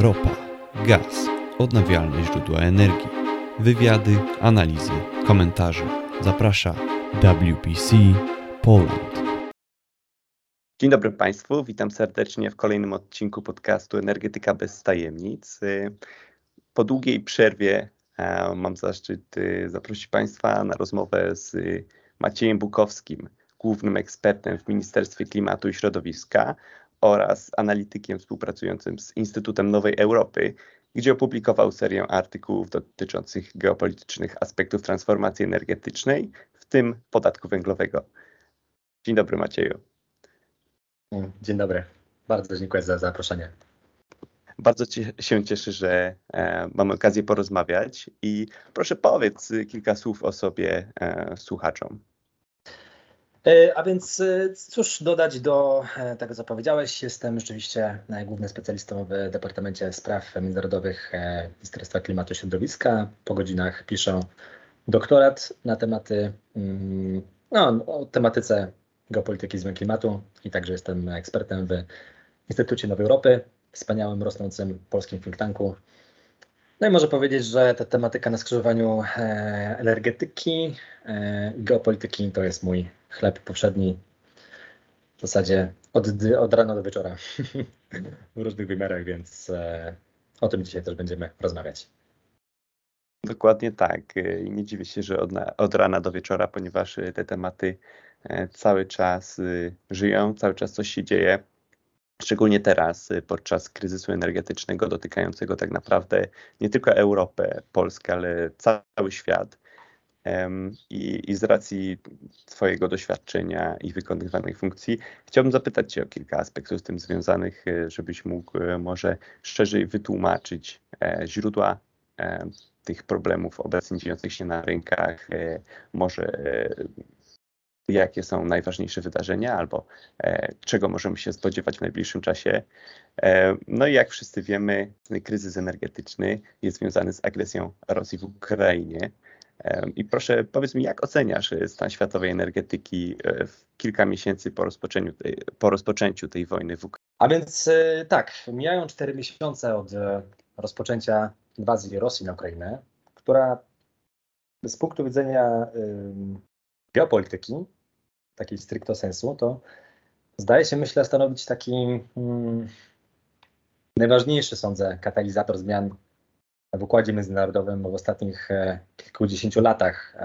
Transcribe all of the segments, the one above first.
ropa, gaz, odnawialne źródła energii, wywiady, analizy, komentarze. Zaprasza WPC Poland. Dzień dobry Państwu, witam serdecznie w kolejnym odcinku podcastu Energetyka bez tajemnic. Po długiej przerwie e, mam zaszczyt e, zaprosić Państwa na rozmowę z Maciejem Bukowskim, głównym ekspertem w Ministerstwie Klimatu i Środowiska oraz analitykiem współpracującym z Instytutem Nowej Europy, gdzie opublikował serię artykułów dotyczących geopolitycznych aspektów transformacji energetycznej, w tym podatku węglowego. Dzień dobry Macieju. Dzień dobry. Bardzo dziękuję za zaproszenie. Bardzo się cieszę, że e, mamy okazję porozmawiać i proszę powiedz kilka słów o sobie e, słuchaczom. E, a więc e, cóż dodać do e, tego, co powiedziałeś. Jestem rzeczywiście głównym specjalistą w Departamencie Spraw Międzynarodowych Ministerstwa Klimatu i Środowiska. Po godzinach piszę doktorat na tematy, mm, no, o tematyce geopolityki zmian klimatu i także jestem ekspertem w Instytucie Nowej Europy, wspaniałym, rosnącym polskim think tanku. No i może powiedzieć, że ta tematyka na skrzyżowaniu energetyki geopolityki to jest mój chleb powszedni w zasadzie od, od rana do wieczora w różnych wymiarach, więc e, o tym dzisiaj też będziemy rozmawiać. Dokładnie tak. I nie dziwię się, że od, od, rana do wieczora, ponieważ e, te tematy e, cały czas żyją, cały czas coś się dzieje. Szczególnie teraz, podczas kryzysu energetycznego, dotykającego tak naprawdę nie tylko Europę, Polskę, ale cały świat. I, I, z racji Twojego doświadczenia i wykonywanych funkcji, chciałbym zapytać Cię o kilka aspektów z tym związanych, e, żebyś mógł e, może szerzej wytłumaczyć e, źródła tych problemów obecnie dziejących się na rynkach, może jakie są najważniejsze wydarzenia albo czego możemy się spodziewać w najbliższym czasie. No i jak wszyscy wiemy, kryzys energetyczny jest związany z agresją Rosji w Ukrainie. I proszę, powiedz mi, jak oceniasz e, stan światowej energetyki e, w kilka miesięcy po rozpoczęciu tej, po rozpoczęciu tej wojny w Ukrainie? A więc e, tak, mijają cztery miesiące od rozpoczęcia inwazji Rosji na Ukrainę, która z punktu widzenia geopolityki, takiej stricto sensu, to zdaje się, myślę, stanowić taki hmm, najważniejszy, sądzę, katalizator zmian w układzie międzynarodowym w ostatnich e, kilkudziesięciu latach,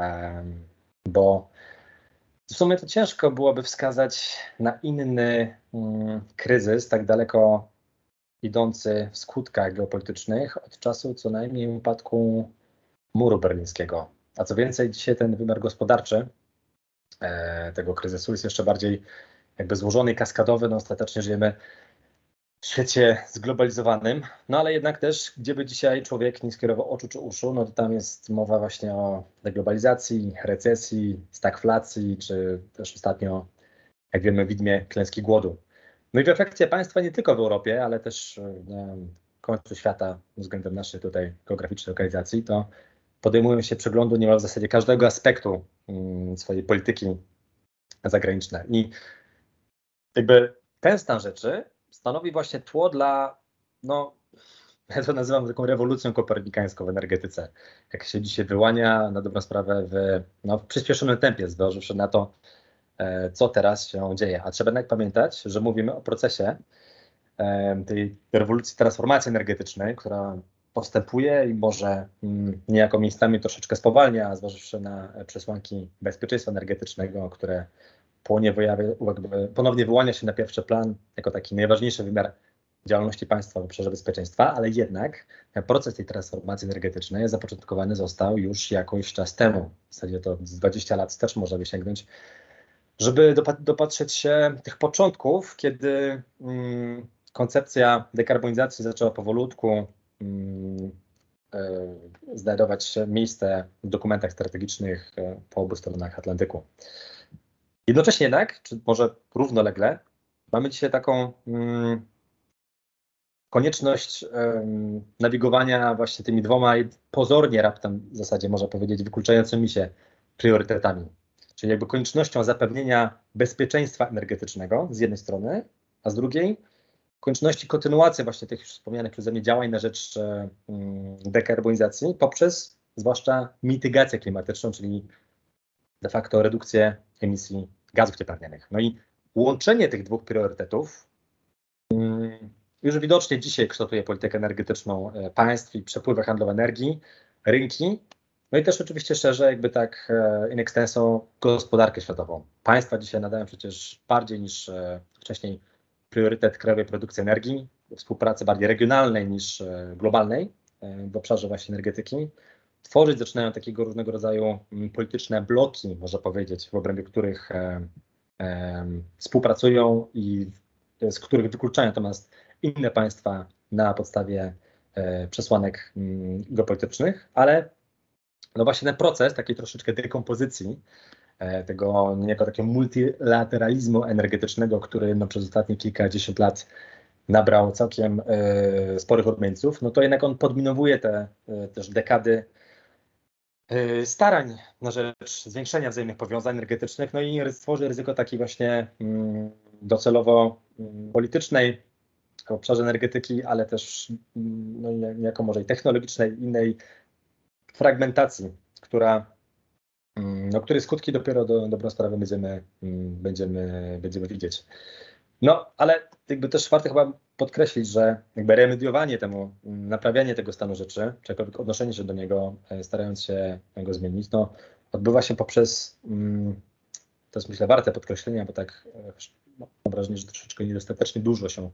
bo w sumie to ciężko byłoby wskazać na inny mm, kryzys, tak daleko idący w skutkach geopolitycznych od czasu co najmniej upadku muru berlińskiego. A co więcej, dzisiaj ten wymiar gospodarczy e, tego kryzysu jest jeszcze bardziej jakby złożony i kaskadowy. No ostatecznie żyjemy świecie zglobalizowanym, no ale jednak też, gdzie by dzisiaj człowiek nie skierował oczu czy uszu, no to tam jest mowa właśnie o deglobalizacji, recesji, stagflacji, czy też ostatnio, jak wiemy, widmie klęski głodu. No i w efekcie państwa nie tylko w Europie, ale też na końcu świata względem naszej tutaj geograficznej lokalizacji, to podejmują się przeglądu niemal w zasadzie każdego aspektu mm, swojej polityki zagranicznej. I jakby ten stan rzeczy stanowi właśnie tło dla, no, ja to nazywam taką rewolucją kopernikańską w energetyce. Jak się dzisiaj wyłania na dobrą sprawę w, no, w przyspieszonym tempie, zważywszy na to, e, co teraz się dzieje. A trzeba jednak pamiętać, że mówimy o procesie e, tej rewolucji transformacji energetycznej, która postępuje i może mm, niejako miejscami troszeczkę spowalnia, zważywszy na przesłanki bezpieczeństwa energetycznego, które ponownie wyłania się na pierwszy plan jako taki najważniejszy wymiar działalności państwa w obszarze bezpieczeństwa, ale jednak proces tej transformacji energetycznej zapoczątkowany został już jakoś czas temu. W zasadzie to z 20 lat też można by sięgnąć, żeby dopatrzeć się tych początków, kiedy mm, koncepcja dekarbonizacji zaczęła powolutku mm, y, znajdować miejsce w dokumentach strategicznych e, po obu stronach Atlantyku. Jednocześnie jednak, czy może równolegle, mamy dzisiaj taką mm, konieczność nawigowania właśnie tymi dwoma pozornie raptem w zasadzie można powiedzieć wykluczającymi się priorytetami. Czyli jakby koniecznością zapewnienia bezpieczeństwa energetycznego z jednej strony, a z drugiej konieczności kontynuacji właśnie tych już wspomnianych przeze mnie działań na rzecz dekarbonizacji poprzez zwłaszcza mitygację klimatyczną, czyli de facto redukcję emisji gazów cieplarnianych. No i łączenie tych dwóch priorytetów mm, już widocznie dzisiaj kształtuje politykę energetyczną e, państw i przepływy handlowe energii, rynki, no i też oczywiście szczerze, jakby tak e, in extenso gospodarkę światową. Państwa dzisiaj nadają przecież bardziej niż e, wcześniej priorytet krajowej produkcji energii, współpracy bardziej regionalnej niż globalnej w obszarze właśnie energetyki. Tworzyć zaczynają takiego różnego rodzaju mm, polityczne bloki, można powiedzieć, w obrębie których współpracują i z których wykluczają natomiast inne państwa na podstawie e, przesłanek mm, geopolitycznych, ale no właśnie ten proces takiej troszeczkę dekompozycji e, tego niejako takiego multilateralizmu energetycznego, który no, przez ostatnie kilkadziesiąt lat nabrał całkiem e, sporych odmieńców, no to jednak on podminowuje te też dekady starań na rzecz zwiększenia wzajemnych powiązań energetycznych, no i stworzy ryzyko takiej właśnie mm, docelowo mm, politycznej w obszarze energetyki, ale też mm, no, niejako może i technologicznej, innej fragmentacji, która, no, której skutki dopiero do dobrą sprawę będziemy, będziemy, będziemy widzieć. No, ale jakby też warto chyba podkreślić, że jakby remediowanie temu, naprawianie tego stanu rzeczy, czy jakkolwiek odnoszenie się do niego, e, starając się go zmienić, no, odbywa się poprzez, to jest myślę warte podkreślenia, bo tak e, mam wrażenie, że troszeczkę niedostatecznie dużo się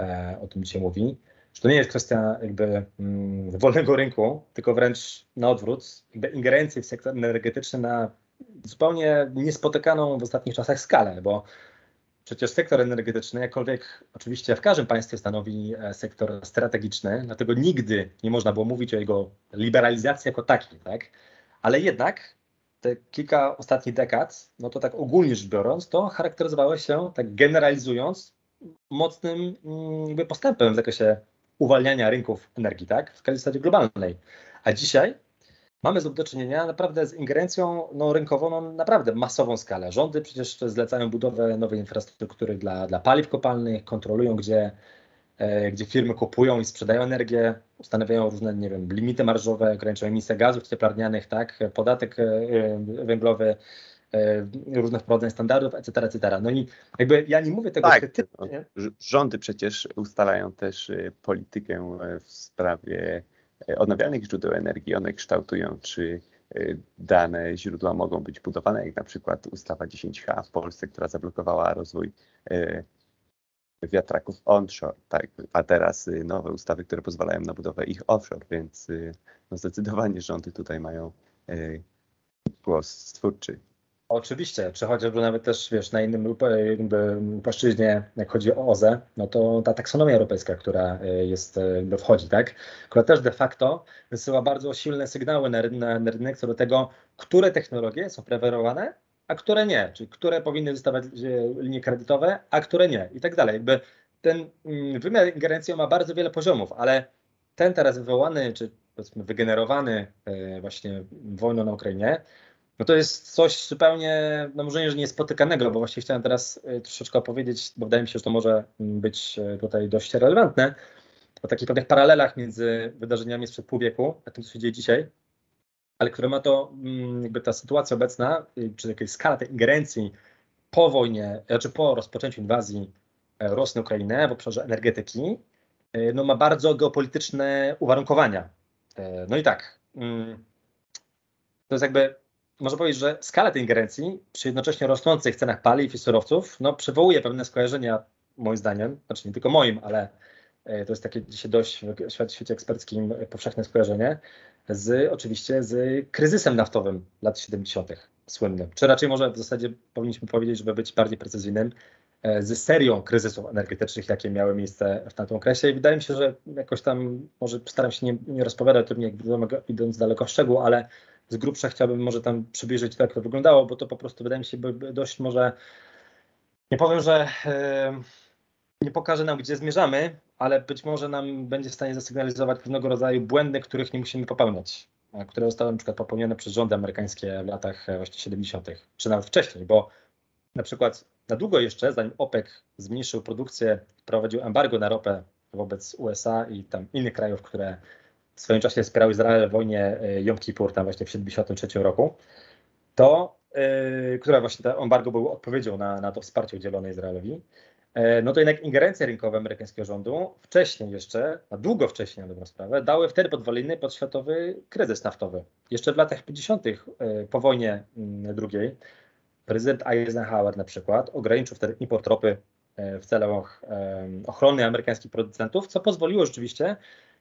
E, o tym dzisiaj mówi, że to nie jest kwestia jakby mm, wolnego rynku, tylko wręcz na odwrót, jakby ingerencji w sektor energetyczny na zupełnie niespotykaną w ostatnich czasach skalę, bo przecież sektor energetyczny, jakkolwiek oczywiście w każdym państwie stanowi e, sektor strategiczny, dlatego nigdy nie można było mówić o jego liberalizacji jako takiej, tak? Ale jednak te kilka ostatnich dekad, no to tak ogólnie rzecz biorąc, to charakteryzowało się, tak generalizując, mocnym mm, jakby postępem w zakresie uwalniania rynków energii, tak, w skali zasadzie globalnej. A dzisiaj mamy do czynienia naprawdę z ingerencją no, rynkową na naprawdę masową skalę. Rządy przecież zlecają budowę nowej infrastruktury dla, dla paliw kopalnych, kontrolują, gdzie, e, gdzie firmy kupują i sprzedają energię, ustanawiają różne, nie wiem, limity marżowe, ograniczają emisję gazów cieplarnianych, tak, podatek e, e węglowy, E, różnych wprowadzeń standardów, etc., etc. No i jakby ja nie mówię tego tak, Rządy przecież ustalają też e, politykę e, w sprawie odnawialnych źródeł energii. One kształtują, czy dane źródła mogą być budowane, jak na przykład ustawa 10H w Polsce, która zablokowała rozwój wiatraków onshore, tak, a teraz nowe ustawy, które pozwalają na budowę ich offshore, więc no zdecydowanie rządy tutaj mają głos stwórczy. Oczywiście, czy chociażby nawet też, wiesz, na innym płaszczyźnie, jak chodzi o OZE, no to ta taksonomia europejska, która e, jest, e, wchodzi, tak, która też de facto wysyła bardzo silne sygnały na, na, na rynek co do tego, które technologie są preferowane, a które nie, czyli które powinny dostawać e, linie kredytowe, a które nie. I tak dalej. Jakby ten mm, wymiar ingerencji ma bardzo wiele poziomów, ale ten teraz wywołany, czy powiedzmy wygenerowany właśnie wojną na Ukrainie, no to jest coś zupełnie, no może nie, że niespotykanego, bo właśnie chciałem teraz y, troszeczkę opowiedzieć, bo wydaje mi się, że to może być y, tutaj dość relevantne, o takich pewnych paralelach między wydarzeniami sprzed pół wieku, a tym, co się dzieje dzisiaj, ale które ma to, mm, jakby ta sytuacja obecna, y, czy jakaś skala tej ingerencji po wojnie, znaczy po rozpoczęciu inwazji Rosji na Ukrainę w obszarze energetyki, no ma bardzo geopolityczne uwarunkowania. No i tak, mm, to jest jakby można powiedzieć, że skala tej ingerencji przy jednocześnie rosnących cenach paliw i surowców no, przywołuje pewne skojarzenia, moim zdaniem, znaczy nie tylko moim, ale e, to jest takie dzisiaj dość w świecie eksperckim powszechne skojarzenie, z oczywiście z kryzysem naftowym lat 70. słynnym. Czy raczej może w zasadzie powinniśmy powiedzieć, żeby być bardziej precyzyjnym, e, z serią kryzysów energetycznych, jakie miały miejsce w tamtym okresie. I wydaje mi się, że jakoś tam, może staram się nie, nie rozpowiadać, trudniej idąc daleko w szczegół, ale z grubsza chciałbym może tam przybliżyć to, jak to wyglądało, bo to po prostu wydaje mi się dość może, nie powiem, że nie pokaże nam, gdzie zmierzamy, ale być może nam będzie w stanie zasygnalizować pewnego rodzaju błędy, których nie musimy popełniać, które zostały na przykład popełnione przez rządy amerykańskie w latach e, właśnie 70., czy nawet wcześniej, bo na przykład na długo jeszcze, zanim OPEC zmniejszył produkcję, prowadził embargo na ropę wobec USA i tam innych krajów, które w swoim czasie wspierały Izrael w wojnie Jom Kippur, tam właśnie w 1973 roku, to, yy, która właśnie to embargo był odpowiedzią na, na to wsparcie udzielone Izraelowi, yy, no to jednak ingerencje rynkowe amerykańskiego rządu wcześniej jeszcze, na długo wcześniej na dobrą sprawę, dały wtedy podwaliny pod światowy kryzys naftowy. Jeszcze w latach 50. Yy, po wojnie mm, drugiej prezydent Eisenhower na przykład ograniczył wtedy import ropy w celach ochrony amerykańskich producentów, co pozwoliło rzeczywiście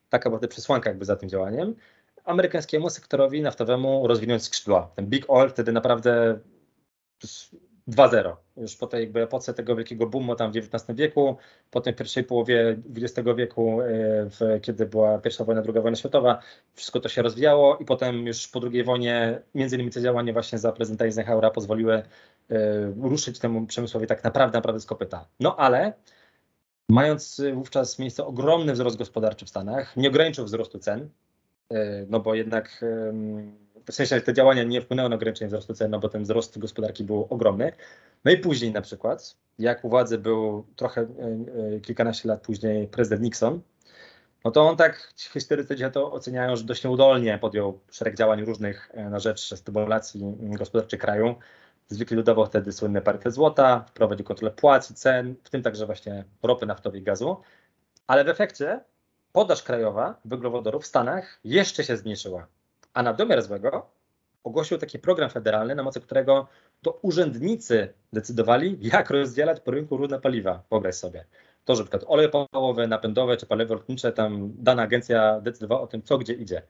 taka była ta przesłanka jakby za tym działaniem, amerykańskiemu sektorowi naftowemu rozwinąć skrzydła. Ten Big Oil wtedy naprawdę 2-0. Już po tej jakby epoce tego wielkiego boomu tam w XIX wieku, potem w pierwszej połowie XX wieku, e, w, kiedy była pierwsza wojna, druga wojna światowa, wszystko to się rozwijało i potem już po II wojnie, między innymi te działania właśnie za prezydenta Eisenhowera pozwoliły e, ruszyć temu przemysłowi tak naprawdę, naprawdę z kopyta. No ale mając wówczas miejsce ogromny wzrost gospodarczy w Stanach, nie ograniczył wzrostu cen, e, no bo jednak w sensie te działania nie wpłynęły na ograniczenie wzrostu cen, no bo ten wzrost gospodarki był ogromny. No i później na przykład, jak u władzy był trochę e, kilkanaście lat później prezydent Nixon, no to on tak, historycy to oceniają, że dość nieudolnie podjął szereg działań różnych na rzecz stymulacji gospodarczej kraju zlikwidował wtedy słynne parytet złota, wprowadził kontrolę płac i cen, w tym także właśnie ropy naftowej i gazu, ale w efekcie podaż krajowa węglowodorów w Stanach jeszcze się zmniejszyła. A na domiar złego ogłosił taki program federalny, na mocy którego to urzędnicy decydowali, jak rozdzielać po rynku różne paliwa. Wyobraź sobie. To, że przykład oleje pałowe, napędowe czy paliwo lotnicze, tam dana agencja decydowała o tym, co gdzie idzie.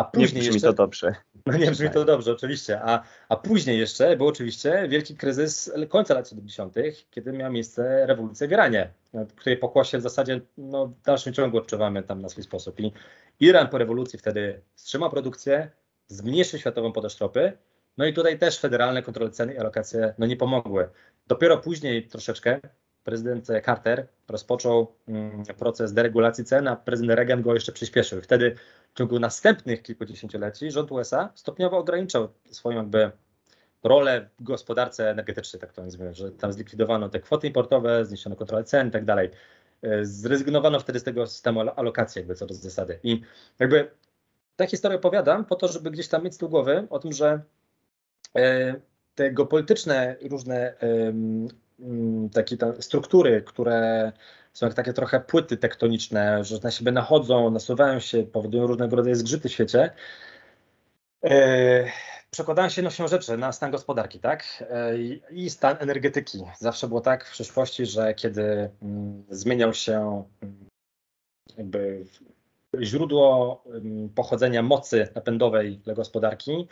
A później nie brzmi jeszcze, to dobrze. No nie brzmi to dobrze, oczywiście. A, a później jeszcze był oczywiście wielki kryzys końca lat 70., kiedy miała miejsce rewolucja w Iranie, której pokłosie w zasadzie no, w dalszym ciągu odczuwamy tam na swój sposób. I Iran po rewolucji wtedy wstrzymał produkcję, zmniejszył światową podaż ropy, no i tutaj też federalne kontrole ceny i alokacje no, nie pomogły. Dopiero później troszeczkę prezydent Carter rozpoczął mm, proces deregulacji cen, a prezydent Reagan go jeszcze przyspieszył. Wtedy w ciągu następnych kilkudziesięcioleci rząd USA stopniowo ograniczał swoją jakby rolę w gospodarce energetycznej, tak to nazwijmy, że tam zlikwidowano te kwoty importowe, zniesiono kontrolę cen i tak dalej. Zrezygnowano wtedy z tego systemu alokacji jakby co do zasady. I jakby tę historię opowiadam po to, żeby gdzieś tam mieć z tyłu głowy o tym, że e, te geopolityczne różne takie struktury, które są jak takie trochę płyty tektoniczne, że na siebie nachodzą, nasuwają się, powodują różnego rodzaju zgrzyty w świecie. E, przekładają się nosią rzeczy na stan gospodarki, tak? E, I stan energetyki. Zawsze było tak w przeszłości, że kiedy mm, zmieniał się mm, jakby źródło mm, pochodzenia mocy napędowej dla gospodarki,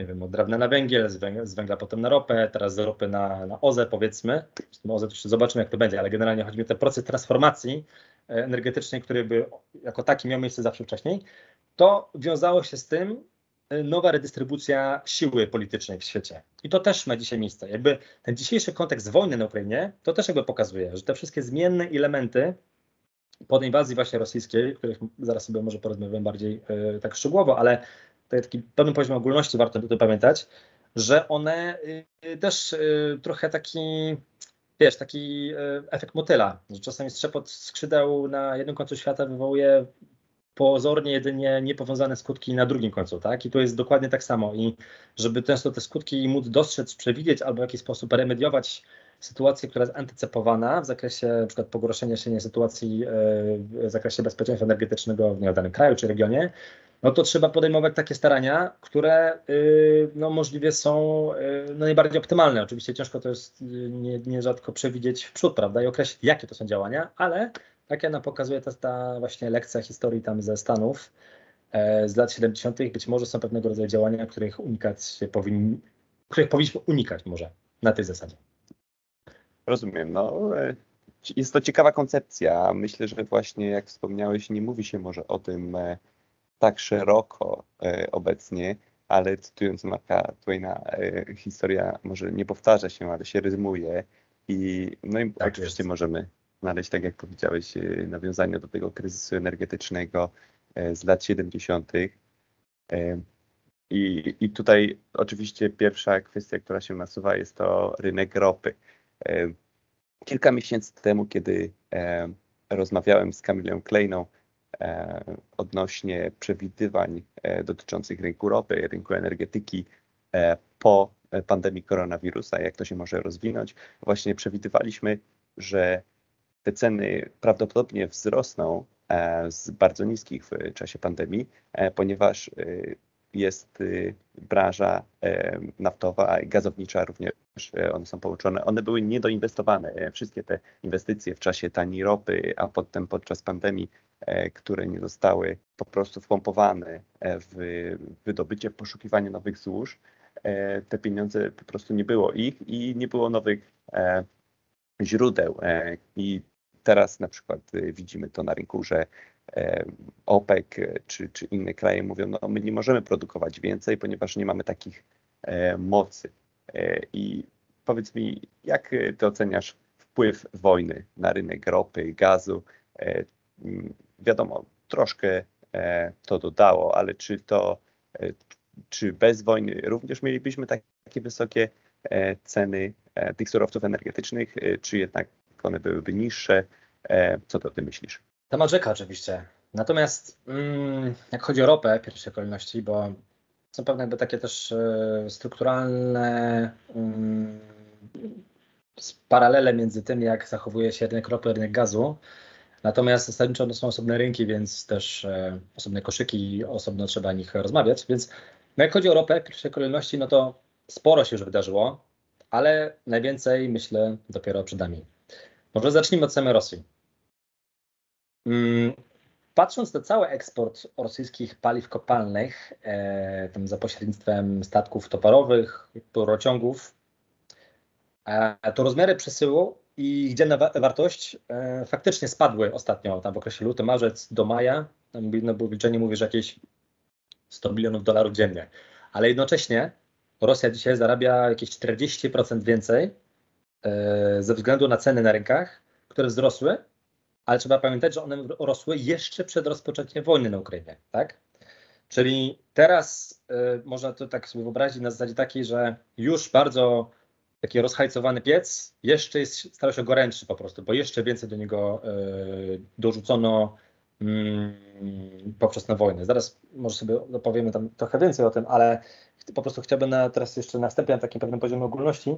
nie wiem, od drewna na węgiel, z węgla, z węgla potem na ropę, teraz z ropy na, na OZE powiedzmy. Z OZE zobaczymy jak to będzie, ale generalnie chodzi mi o ten proces transformacji e, energetycznej, który by jako taki miał miejsce zawsze wcześniej, to wiązało się z tym e, nowa redystrybucja siły politycznej w świecie. I to też ma dzisiaj miejsce. Jakby ten dzisiejszy kontekst wojny na Ukrainie, to też jakby pokazuje, że te wszystkie zmienne elementy po inwazji właśnie rosyjskiej, o których zaraz sobie może porozmawiam bardziej yy, tak szczegółowo, ale taki pewnym poziomie ogólności warto tutaj pamiętać, że one y, też y, trochę taki, wiesz, taki y, efekt motyla, że czasami strzepot skrzydeł na jednym końcu świata wywołuje pozornie jedynie niepowiązane skutki na drugim końcu, tak? I tu jest dokładnie tak samo. I żeby często te skutki móc dostrzec, przewidzieć albo w jakiś sposób remediować sytuację, która jest antycypowana w zakresie przykład pogorszenia się sytuacji w zakresie bezpieczeństwa energetycznego w danym kraju czy regionie, no to trzeba podejmować takie starania, które y, no, możliwie są y, no, najbardziej optymalne. Oczywiście ciężko to jest y, nie, nierzadko przewidzieć w przód, prawda, i określić, jakie to są działania, ale tak jak nam pokazuje ta, ta właśnie lekcja historii tam ze Stanów e, z lat 70., być może są pewnego rodzaju działania, których unikać powinni, których powinniśmy unikać może na tej zasadzie. Rozumiem. No, e, jest to ciekawa koncepcja. Myślę, że właśnie jak wspomniałeś, nie mówi się może o tym e, tak szeroko e, obecnie, ale cytując Marka Twaina, e, historia może nie powtarza się, ale się ryzmuje i no i tak oczywiście jest. możemy znaleźć, tak jak powiedziałeś, e, nawiązania do tego kryzysu energetycznego z lat 70. I, I tutaj oczywiście pierwsza kwestia, która się nasuwa, jest to rynek ropy. Kilka miesięcy temu, kiedy rozmawiałem z Kamilą Klejną odnośnie przewidywań dotyczących rynku ropy, rynku energetyki po pandemii koronawirusa, jak to się może rozwinąć, właśnie przewidywaliśmy, że te ceny prawdopodobnie wzrosną e, z bardzo niskich w czasie pandemii, e, ponieważ e, jest branża naftowa i gazownicza również, one są połączone. One były niedoinwestowane. Wszystkie te inwestycje w czasie taniej ropy, a potem podczas pandemii, które nie zostały po prostu wpompowane w wydobycie, poszukiwanie nowych złóż, te pieniądze po prostu nie było ich i nie było nowych źródeł. I teraz na przykład y, widzimy to na rynku, że e, OPEC czy, czy inne kraje mówią, no my nie możemy produkować więcej, ponieważ nie mamy takich e, mocy. E, I powiedz mi, jak ty oceniasz wpływ wojny na rynek ropy, gazu? Wiadomo, troszkę to dodało, ale czy to, czy bez wojny również mielibyśmy takie wysokie ceny tych surowców energetycznych, czy jednak one byłyby niższe. E, co ty o tym myślisz? Temat rzeka oczywiście. Natomiast mm, jak chodzi o ropę w pierwszej kolejności, bo są pewne jakby takie też e, strukturalne mm, paralele między tym, jak zachowuje się rynek ropy, rynek gazu. Natomiast zasadniczo to są osobne rynki, więc też e, osobne koszyki osobno trzeba o nich rozmawiać. Więc no jak chodzi o ropę w pierwszej kolejności, no to sporo się już wydarzyło, ale najwięcej myślę dopiero przed nami. Może zacznijmy od samej Rosji. Mm, patrząc na cały eksport rosyjskich paliw kopalnych, e, tam za pośrednictwem statków towarowych, rurociągów, e, to rozmiary przesyłu i dzienna wartość e, faktycznie spadły ostatnio, tam w okresie luty, marzec do maja. Tam no, wyliczenie mówi, że jakieś 100 milionów dolarów dziennie. Ale jednocześnie Rosja dzisiaj zarabia jakieś 40% więcej ze względu na ceny na rynkach, które wzrosły, ale trzeba pamiętać, że one rosły jeszcze przed rozpoczęciem wojny na Ukrainie, tak? Czyli teraz y, można to tak sobie wyobrazić na zasadzie takiej, że już bardzo taki rozhajcowany piec jeszcze jest, stał się gorętszy po prostu, bo jeszcze więcej do niego y, dorzucono y, poprzez na wojnę. Zaraz może sobie opowiemy tam trochę więcej o tym, ale po prostu chciałbym na, teraz jeszcze następnie na takim pewnym poziomie ogólności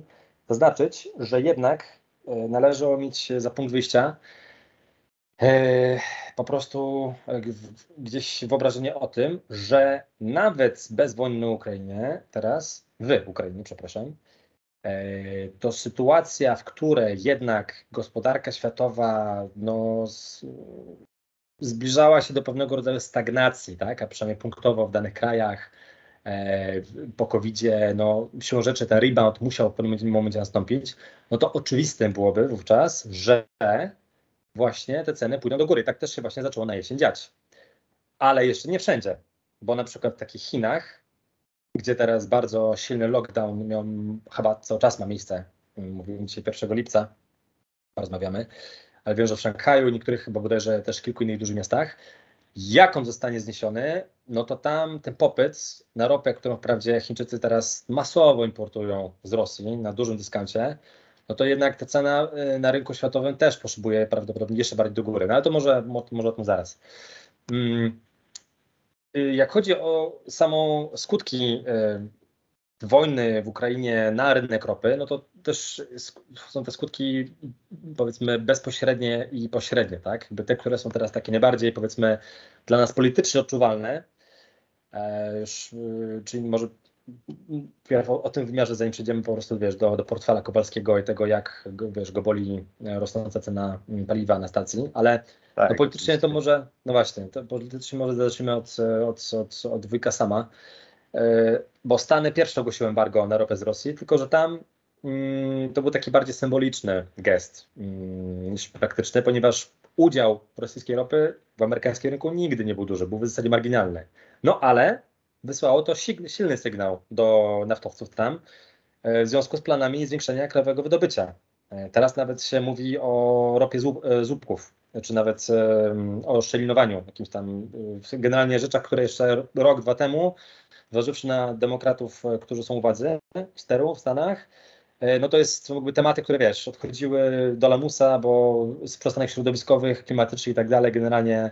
zaznaczyć, że jednak e, należy mieć za punkt wyjścia po prostu e, gdzieś wyobrażenie o tym, że nawet bez wojny na Ukrainie, teraz w Ukrainie, przepraszam, to sytuacja, w której jednak gospodarka światowa no, zbliżała się do pewnego rodzaju stagnacji, tak, a przynajmniej punktowo w danych krajach, E, po covid no siłą rzeczy ten rebound musiał w pewnym momencie nastąpić, no to oczywistym byłoby wówczas, że właśnie te ceny pójdą do góry. Tak też się właśnie zaczęło na jesień dziać. Ale jeszcze nie wszędzie, bo na przykład w takich Chinach, gdzie teraz bardzo silny lockdown miał, chyba cały czas ma miejsce, mówimy dzisiaj 1 lipca, rozmawiamy, ale wiem, że w Szanghaju, niektórych chyba bodajże też kilku innych dużych miastach, jak on zostanie zniesiony, no to tam ten popyt na ropę, którą wprawdzie Chińczycy teraz masowo importują z Rosji na dużym dyskancie, no to jednak ta cena y, na rynku światowym też potrzebuje prawdopodobnie jeszcze bardziej do góry. No ale to może, może o tym zaraz. Mm, y, jak chodzi o samą skutki y, wojny w Ukrainie na rynek ropy, no to też są te skutki powiedzmy bezpośrednie i pośrednie, tak? Jakby te, które są teraz takie najbardziej powiedzmy dla nas politycznie odczuwalne, e, czyli może o, o tym wymiarze, zanim przejdziemy po prostu wiesz, do, do portfela Kowalskiego i tego, jak wiesz, go boli rosnąca cena paliwa na stacji, ale tak, no, politycznie to może, no właśnie, to politycznie może zacznijmy od, od, od, od wujka sama. E, bo Stany pierwsze ogłosiły embargo na ropę z Rosji, tylko że tam mm, to był taki bardziej symboliczny gest mm, niż praktyczny, ponieważ udział rosyjskiej ropy w amerykańskim rynku nigdy nie był duży, był w zasadzie marginalny. No ale wysłało to silny sygnał do naftowców tam e, w związku z planami zwiększenia krajowego wydobycia. E, teraz nawet się mówi o ropie zupków, czy nawet o szczelinowaniu, jakimś tam, generalnie rzeczach, które jeszcze rok, dwa temu zważywszy na demokratów, e, którzy są u władzy, steru w Stanach, no to jest jakby tematy, które wiesz, odchodziły do lamusa, bo z przestanek środowiskowych, klimatycznych i tak dalej, generalnie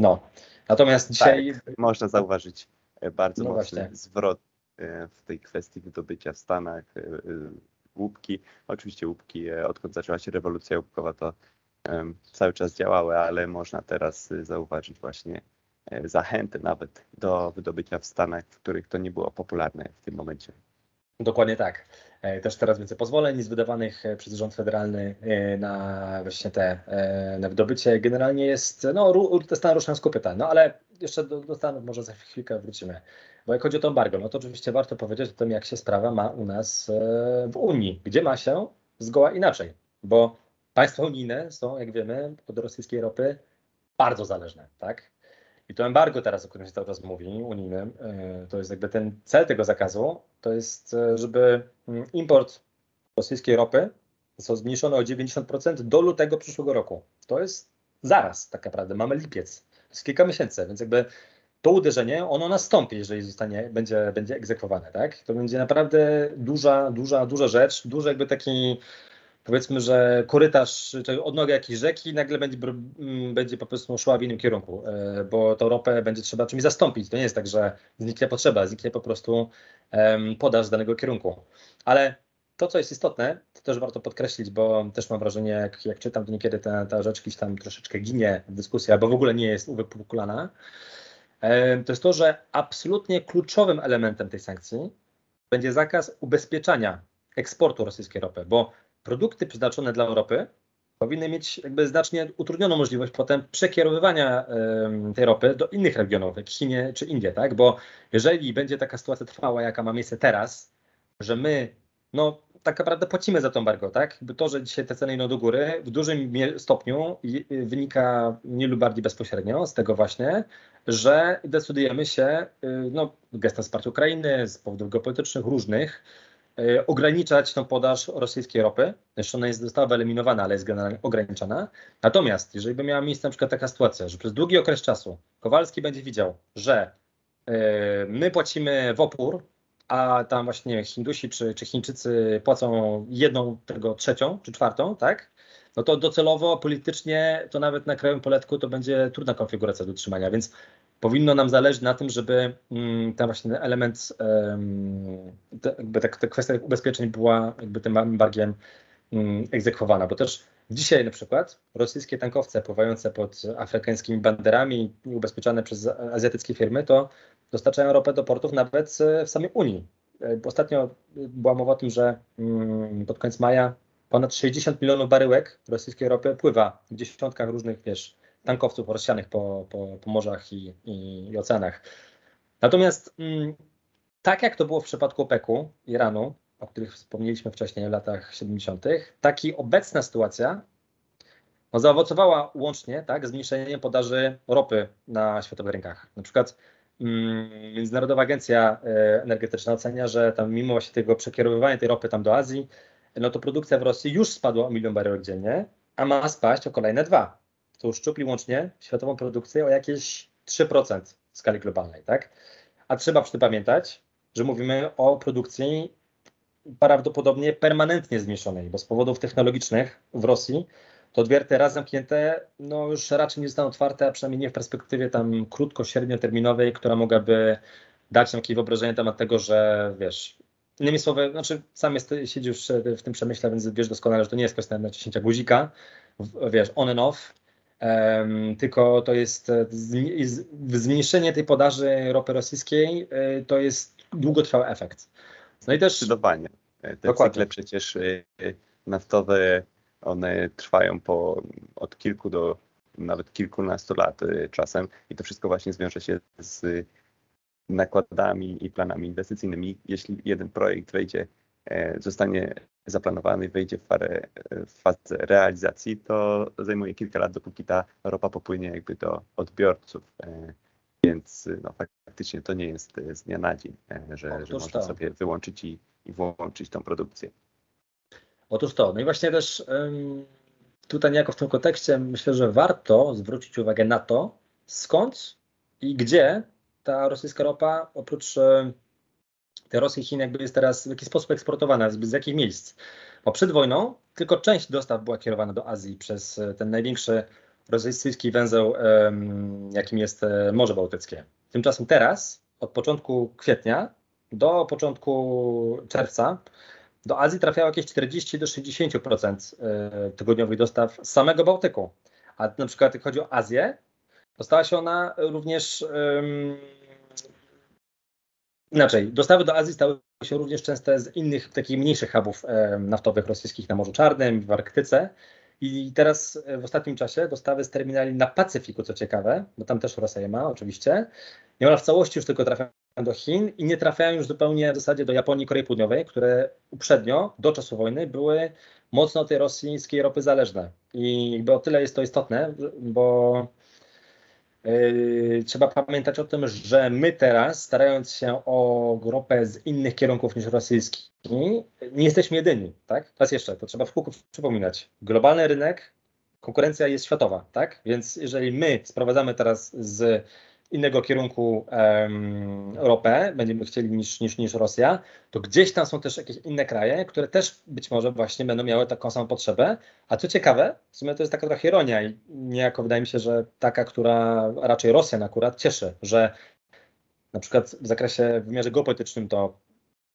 no. Natomiast tak, dzisiaj... Tak, można zauważyć bardzo no mocny właśnie. zwrot w tej kwestii wydobycia w Stanach łupki. Oczywiście łupki, odkąd zaczęła się rewolucja łupkowa, to cały czas działały, ale można teraz zauważyć właśnie e, zachętę nawet do wydobycia w Stanach, w których to nie było popularne w tym momencie. Dokładnie tak. E, też teraz więcej pozwoleń jest wydawanych e, przez rząd federalny na właśnie te na wydobycie. Generalnie jest, no te Stany ruszają z kopyta, no ale jeszcze do, do Stanów może za chwilkę wrócimy. Bo jak chodzi o to embargo, no to oczywiście warto powiedzieć o tym, jak się sprawa ma u nas w Unii, gdzie ma się zgoła inaczej, bo Państwa unijne są, jak wiemy, od rosyjskiej ropy bardzo zależne, tak? I to embargo teraz, o którym się cały czas mówi, unijnym, e, to jest jakby ten cel tego zakazu, to jest, e, żeby mm, import rosyjskiej ropy został zmniejszony o 90% do lutego przyszłego roku. To jest zaraz tak naprawdę, mamy lipiec, to jest kilka miesięcy, więc jakby to uderzenie, ono nastąpi, jeżeli zostanie, będzie, będzie egzekwowane, tak? To będzie naprawdę duża, duża, duża rzecz, duży jakby taki powiedzmy, że korytarz, czy odnoga jakiejś rzeki nagle będzie, mm, będzie po prostu szła w innym kierunku, e, bo tą ropę będzie trzeba czymś zastąpić. To nie jest tak, że zniknie potrzeba, zniknie po prostu podaż z danego kierunku. Ale to, co jest istotne, to też warto podkreślić, bo też mam wrażenie, jak, jak czytam, to niekiedy ta, ta rzecz gdzieś tam troszeczkę ginie w dyskusji, albo w ogóle nie jest uwypuklana, to jest to, że absolutnie kluczowym elementem tej sankcji będzie zakaz ubezpieczania eksportu rosyjskiej ropy, bo produkty przeznaczone dla Europy powinny mieć jakby znacznie utrudnioną możliwość potem przekierowywania tej ropy do innych regionów, jak Chinie czy Indie, tak? Bo jeżeli będzie taka sytuacja trwała, jaka ma miejsce teraz, że my, no tak naprawdę płacimy za to embargo, tak? To, że dzisiaj te ceny idą do góry, w dużym stopniu wynika mniej lub bardziej bezpośrednio z tego właśnie, że decydujemy się, y, no, gestem wsparcia Ukrainy, z powodów geopolitycznych różnych, ograniczać tą podaż rosyjskiej ropy. Zresztą ona jest, została wyeliminowana, ale jest generalnie ograniczona. Natomiast jeżeli by miała miejsce na przykład taka sytuacja, że przez długi okres czasu Kowalski będzie widział, że e, my płacimy w opór, a tam właśnie Hindusi czy, czy Chińczycy płacą jedną, tego trzecią czy czwartą, tak? No to docelowo politycznie to nawet na krajowym poletku to będzie trudna konfiguracja do utrzymania, więc powinno nam zależeć na tym, żeby mm, ten właśnie element, jakby ta, ta kwestia ubezpieczeń była jakby tym embargiem mm, egzekwowana, bo też dzisiaj na przykład rosyjskie tankowce pływające pod afrykańskimi banderami i ubezpieczane przez azjatyckie firmy, to dostarczają ropę do portów nawet w samej Unii. E, ostatnio była mowa o tym, że mm, pod koniec maja ponad 60 milionów baryłek rosyjskiej ropy pływa w dziesiątkach różnych, wiesz, tankowców rozsianych po, po, po morzach i, i, i oceanach. Natomiast mm, tak jak to było w przypadku OPEC-u, Iranu, o których wspomnieliśmy wcześniej w latach 70., tak i obecna sytuacja no, zaowocowała łącznie tak, zmniejszeniem podaży ropy na światowych rynkach. Na przykład mm, Międzynarodowa Agencja e, Energetyczna ocenia, że tam mimo właśnie tego przekierowywania tej ropy tam do Azji, no to produkcja w Rosji już spadła o milion baryłek dziennie, a ma spaść o kolejne dwa to uszczupli łącznie światową produkcję o jakieś 3% w skali globalnej, tak? A trzeba przy tym pamiętać, że mówimy o produkcji prawdopodobnie permanentnie zmniejszonej, bo z powodów technologicznych w Rosji to odwierty raz zamknięte, no już raczej nie zostaną otwarte, a przynajmniej nie w perspektywie tam krótko, średnioterminowej, która mogłaby dać nam jakieś wyobrażenie na tego, że wiesz, innymi słowy, znaczy sam jest, siedzisz w tym przemyśle, więc wiesz doskonale, że to nie jest kwestia naciśnięcia guzika, wiesz, on and off, tylko to jest e, zmniejszenie tej podaży ropy rosyjskiej, e, to jest długotrwały efekt. No i też. Zdecydowanie. Te Dokładnie. cykle przecież e, naftowe, one trwają po, od kilku do nawet kilkunastu lat czasem i to wszystko właśnie zwiąże się z nakładami i planami inwestycyjnymi. Jeśli jeden projekt wejdzie, zostanie zaplanowany wejdzie w, w fazę realizacji, to zajmuje kilka lat, dopóki ta ropa popłynie jakby do odbiorców. E, więc no, faktycznie to nie jest z dnia na dzień, e, że, że można to. sobie wyłączyć i, i włączyć tą produkcję. Otóż to. No i właśnie też tutaj niejako w tym kontekście myślę, że warto zwrócić uwagę na to, skąd i gdzie ta rosyjska ropa oprócz Rosji i Chin jakby jest teraz w jakiś sposób eksportowana, z, jakich miejsc. Bo przed wojną tylko część dostaw była kierowana do Azji przez e, ten największy rosyjski węzeł, jakim jest e, Morze Bałtyckie. Tymczasem teraz, od początku kwietnia do początku czerwca, do Azji trafiało jakieś 40 do 60% e, tygodniowych dostaw z samego Bałtyku. A na przykład jak chodzi o Azję, dostała się ona również um, inaczej. Dostawy do Azji stały się również częste z innych takich mniejszych hubów naftowych rosyjskich na Morzu Czarnym, w Arktyce. I teraz e, w ostatnim czasie dostawy z terminali na Pacyfiku, co ciekawe, bo tam też Rosja je ma oczywiście, niemal w całości już tylko trafiają do Chin i nie trafiają już zupełnie w zasadzie do Japonii i Korei Południowej, które uprzednio, do czasu wojny, były mocno od tej rosyjskiej ropy zależne. I jakby o tyle jest to istotne, bo trzeba pamiętać o tym, że my teraz, starając się o ropę z innych kierunków niż rosyjski, nie jesteśmy jedyni, tak? Raz jeszcze, to trzeba w kółku przypominać. Globalny rynek, konkurencja jest światowa, tak? Więc jeżeli my sprowadzamy teraz z innego kierunku um, ropę będziemy chcieli niż, niż, niż Rosja, to gdzieś tam są też jakieś inne kraje, które też być może właśnie będą miały taką samą potrzebę. A co ciekawe, w sumie to jest taka trochę ironia i niejako wydaje mi się, że taka, która raczej Rosjan akurat cieszy, że na przykład w zakresie w wymiarze geopolitycznym to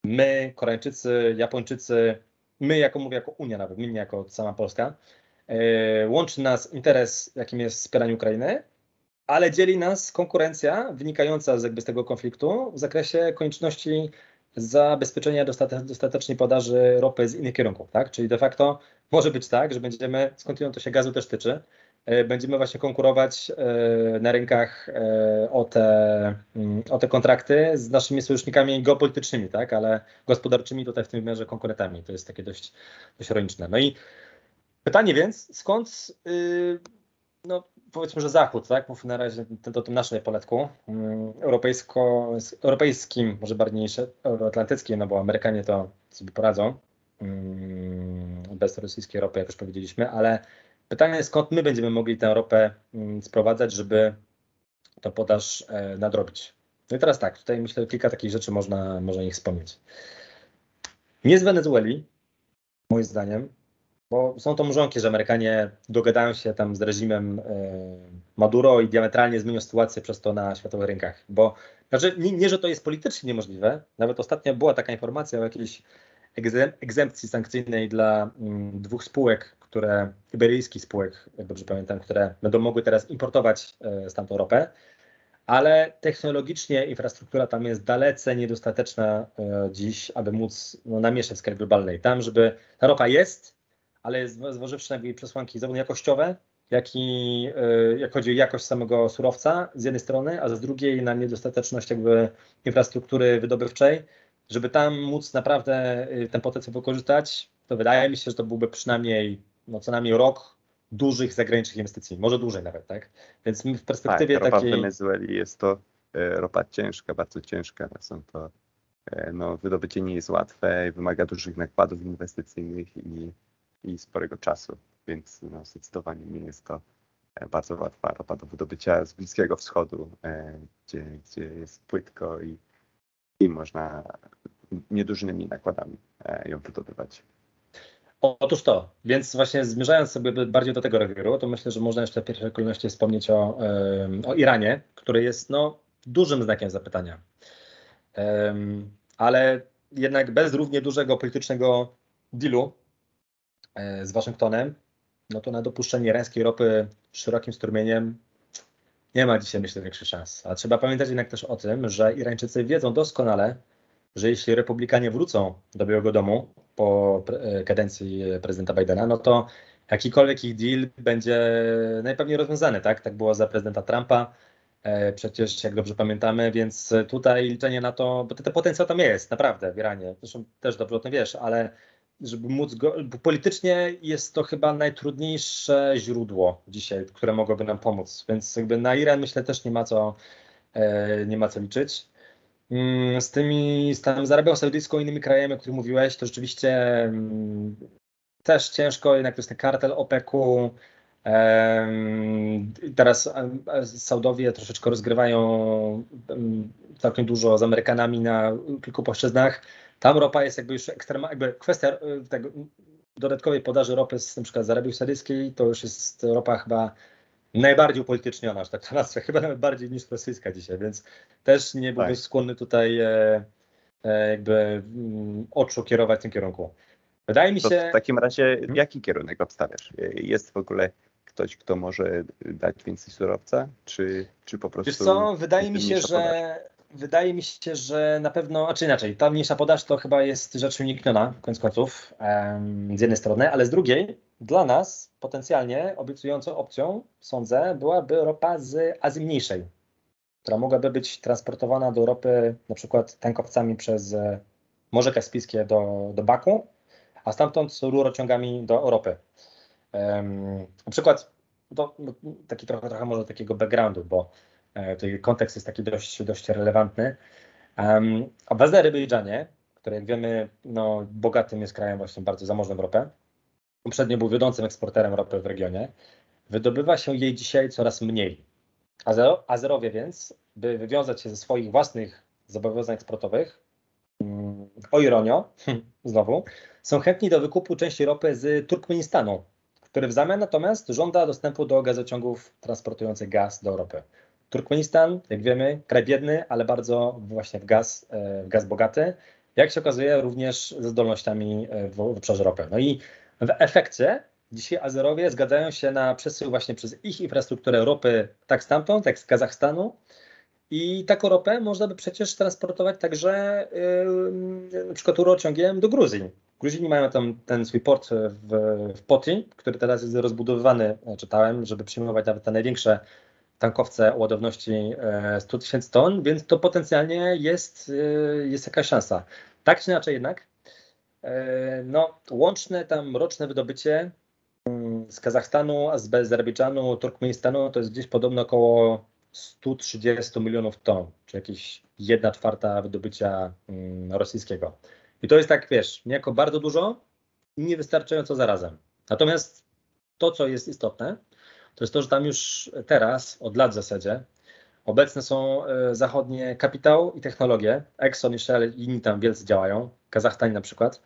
my, Koreańczycy, Japończycy, my jako mówię jako Unia nawet, my nie jako sama Polska, yy, łączy nas interes, jakim jest wspieranie Ukrainy, ale dzieli nas konkurencja wynikająca z, jakby z tego konfliktu w zakresie konieczności zabezpieczenia dostatecznej podaży ropy z innych kierunków, tak? Czyli de facto może być tak, że będziemy, skądinąd to się gazu też tyczy, e, będziemy właśnie konkurować e, na rynkach e, o te, mm, o te kontrakty z naszymi sojusznikami geopolitycznymi, tak? Ale gospodarczymi tutaj w tym wymiarze konkurentami. To jest takie dość, dość ironiczne. No i pytanie więc, skąd y, no, powiedzmy, że Zachód, tak? Mów na razie to tym naszym poletku mm, europejsko, europejskim, może bardziej niż euroatlantyckim, no bo Amerykanie to sobie poradzą mm, bez rosyjskiej ropy, jak już powiedzieliśmy, ale pytanie jest, skąd my będziemy mogli tę ropę mm, sprowadzać, żeby to podaż e, nadrobić. No i teraz tak, tutaj myślę, że kilka takich rzeczy można, można ich wspomnieć. Nie z Wenezueli, moim zdaniem, bo są to mrzonki, że Amerykanie dogadają się tam z reżimem e, Maduro i diametralnie zmienią sytuację przez to na światowych rynkach. Bo znaczy, nie, nie, że to jest politycznie niemożliwe, nawet ostatnio była taka informacja o jakiejś egzempcji sankcyjnej dla mm, dwóch spółek, które, iberyjskich spółek, jak dobrze pamiętam, które będą mogły teraz importować e, stamtąd ropę, ale technologicznie infrastruktura tam jest dalece niedostateczna e, dziś, aby móc no, namieszać w skali globalnej. Tam, żeby ta ropa jest, ale zważywszy na przesłanki zarówno jakościowe, jak i e, jak chodzi o jakość samego surowca z jednej strony, a z drugiej na niedostateczność jakby infrastruktury wydobywczej, żeby tam móc naprawdę e, ten potencjał wykorzystać, to wydaje mi się, że to byłby przynajmniej no co najmniej rok dużych zagranicznych inwestycji, może dłużej nawet, tak? Więc w perspektywie tak, ropa takiej... w Wenezueli jest to e, ropa ciężka, bardzo ciężka, są to no, wydobycie nie jest łatwe, wymaga dużych nakładów inwestycyjnych i i sporego czasu, więc no, zdecydowanie nie jest to e, bardzo łatwa ropa do wydobycia z Bliskiego Wschodu, e, gdzie, gdzie jest płytko i, i można niedużymi nakładami e, ją wydobywać. Otóż to, więc właśnie zmierzając sobie bardziej do tego rewiru, to myślę, że można jeszcze w pierwszej kolejności wspomnieć o, o Iranie, który jest no, dużym znakiem zapytania. Ale jednak bez równie dużego politycznego dealu z Waszyngtonem, no to na dopuszczenie irańskiej ropy szerokim strumieniem nie ma dzisiaj, myślę, większych szans. A trzeba pamiętać jednak też o tym, że Irańczycy wiedzą doskonale, że jeśli republikanie wrócą do Białego Domu po e, kadencji prezydenta Bidena, no to jakikolwiek ich deal będzie najpewniej rozwiązany, tak? Tak było za prezydenta Trumpa, e, przecież jak dobrze pamiętamy, więc tutaj liczenie na to, bo ten potencjał tam jest, naprawdę w Iranie, zresztą też dobrze o tym wiesz, ale żeby móc go, bo politycznie jest to chyba najtrudniejsze źródło dzisiaj, które mogłoby nam pomóc, więc jakby na Iran myślę też nie ma co, e, nie ma co liczyć. Mm, z tymi, z tam z Arabią Saudyjską i innymi krajami, o których mówiłeś, to rzeczywiście mm, też ciężko, jednak to jest ten kartel OPEC-u, Teraz Saudowie troszeczkę rozgrywają całkiem dużo z Amerykanami na kilku płaszczyznach. Tam ropa jest jakby już ekstremalna, jakby kwestia e, tego dodatkowej podaży ropy z, na przykład z Arabii Saudyjskiej, to już jest ropa chyba najbardziej upolityczniona, że tak to nazwę, chyba nawet bardziej niż rosyjska dzisiaj, więc też nie byłbym tak. skłonny tutaj e, e, jakby mm, oczu kierować w tym kierunku. Wydaje mi się... w takim razie jaki kierunek obstawiasz? Jest w ogóle ktoś, kto może dać więcej surowca, czy, czy po prostu... Wiesz co, wydaje mi się, że wydaje mi się, że na pewno, a czy inaczej, ta mniejsza podaż to chyba jest rzecz unikniona, koniec końców, z jednej strony, ale z drugiej, dla nas potencjalnie obiecującą opcją, sądzę, byłaby ropa z Azji Mniejszej, która mogłaby być transportowana do Europy na przykład tankowcami przez e, Morze Kaspijskie do, do Baku, a stamtąd rurociągami do Europy. Um, na przykład, to, taki trochę, trochę może takiego backgroundu, bo E, tutaj kontekst jest taki dość, dość relevantny. Um, w Azerbejdżanie, który jak wiemy, no, bogatym jest krajem właśnie bardzo zamożnym ropę, poprzednio był wiodącym eksporterem ropy w regionie, wydobywa się jej dzisiaj coraz mniej. Azer Azerowie więc, by wywiązać się ze swoich własnych zobowiązań eksportowych, um, o ironio, znowu, są chętni do wykupu części ropy z Turkmenistanu, który w zamian natomiast żąda dostępu do gazociągów transportujących gaz do Europy. Turkmenistan, jak wiemy, kraj biedny, ale bardzo właśnie w gaz, e, w gaz bogaty. Jak się okazuje, również ze zdolnościami e, w, obszarze ropy. No i w efekcie dzisiaj Azerowie zgadzają się na przesył właśnie przez ich infrastrukturę ropy tak stamtąd, jak z Kazachstanu. I taką ropę można by przecież transportować także yy, na przykład rurociągiem do Gruzji. Gruzini mają tam ten swój port w, w Poti, który teraz jest rozbudowywany, czytałem, żeby przyjmować nawet te największe tankowce o ładowności 100 e, tysięcy ton, więc to potencjalnie jest, e, jest jakaś szansa. Tak czy inaczej jednak, e, no, łączne tam roczne wydobycie mm, z Kazachstanu, z Azerbejdżanu, Turkmenistanu to jest gdzieś podobno około 130 milionów ton, czy jakieś 1 czwarta wydobycia mm, rosyjskiego. I to jest tak, wiesz, niejako bardzo dużo i niewystarczająco zarazem. Natomiast to, co jest istotne, to jest to, że tam już teraz, od lat w zasadzie, obecne są e, zachodnie kapitał i technologie. Exxon i Shell i inni tam wielcy działają, Kazachstan na przykład,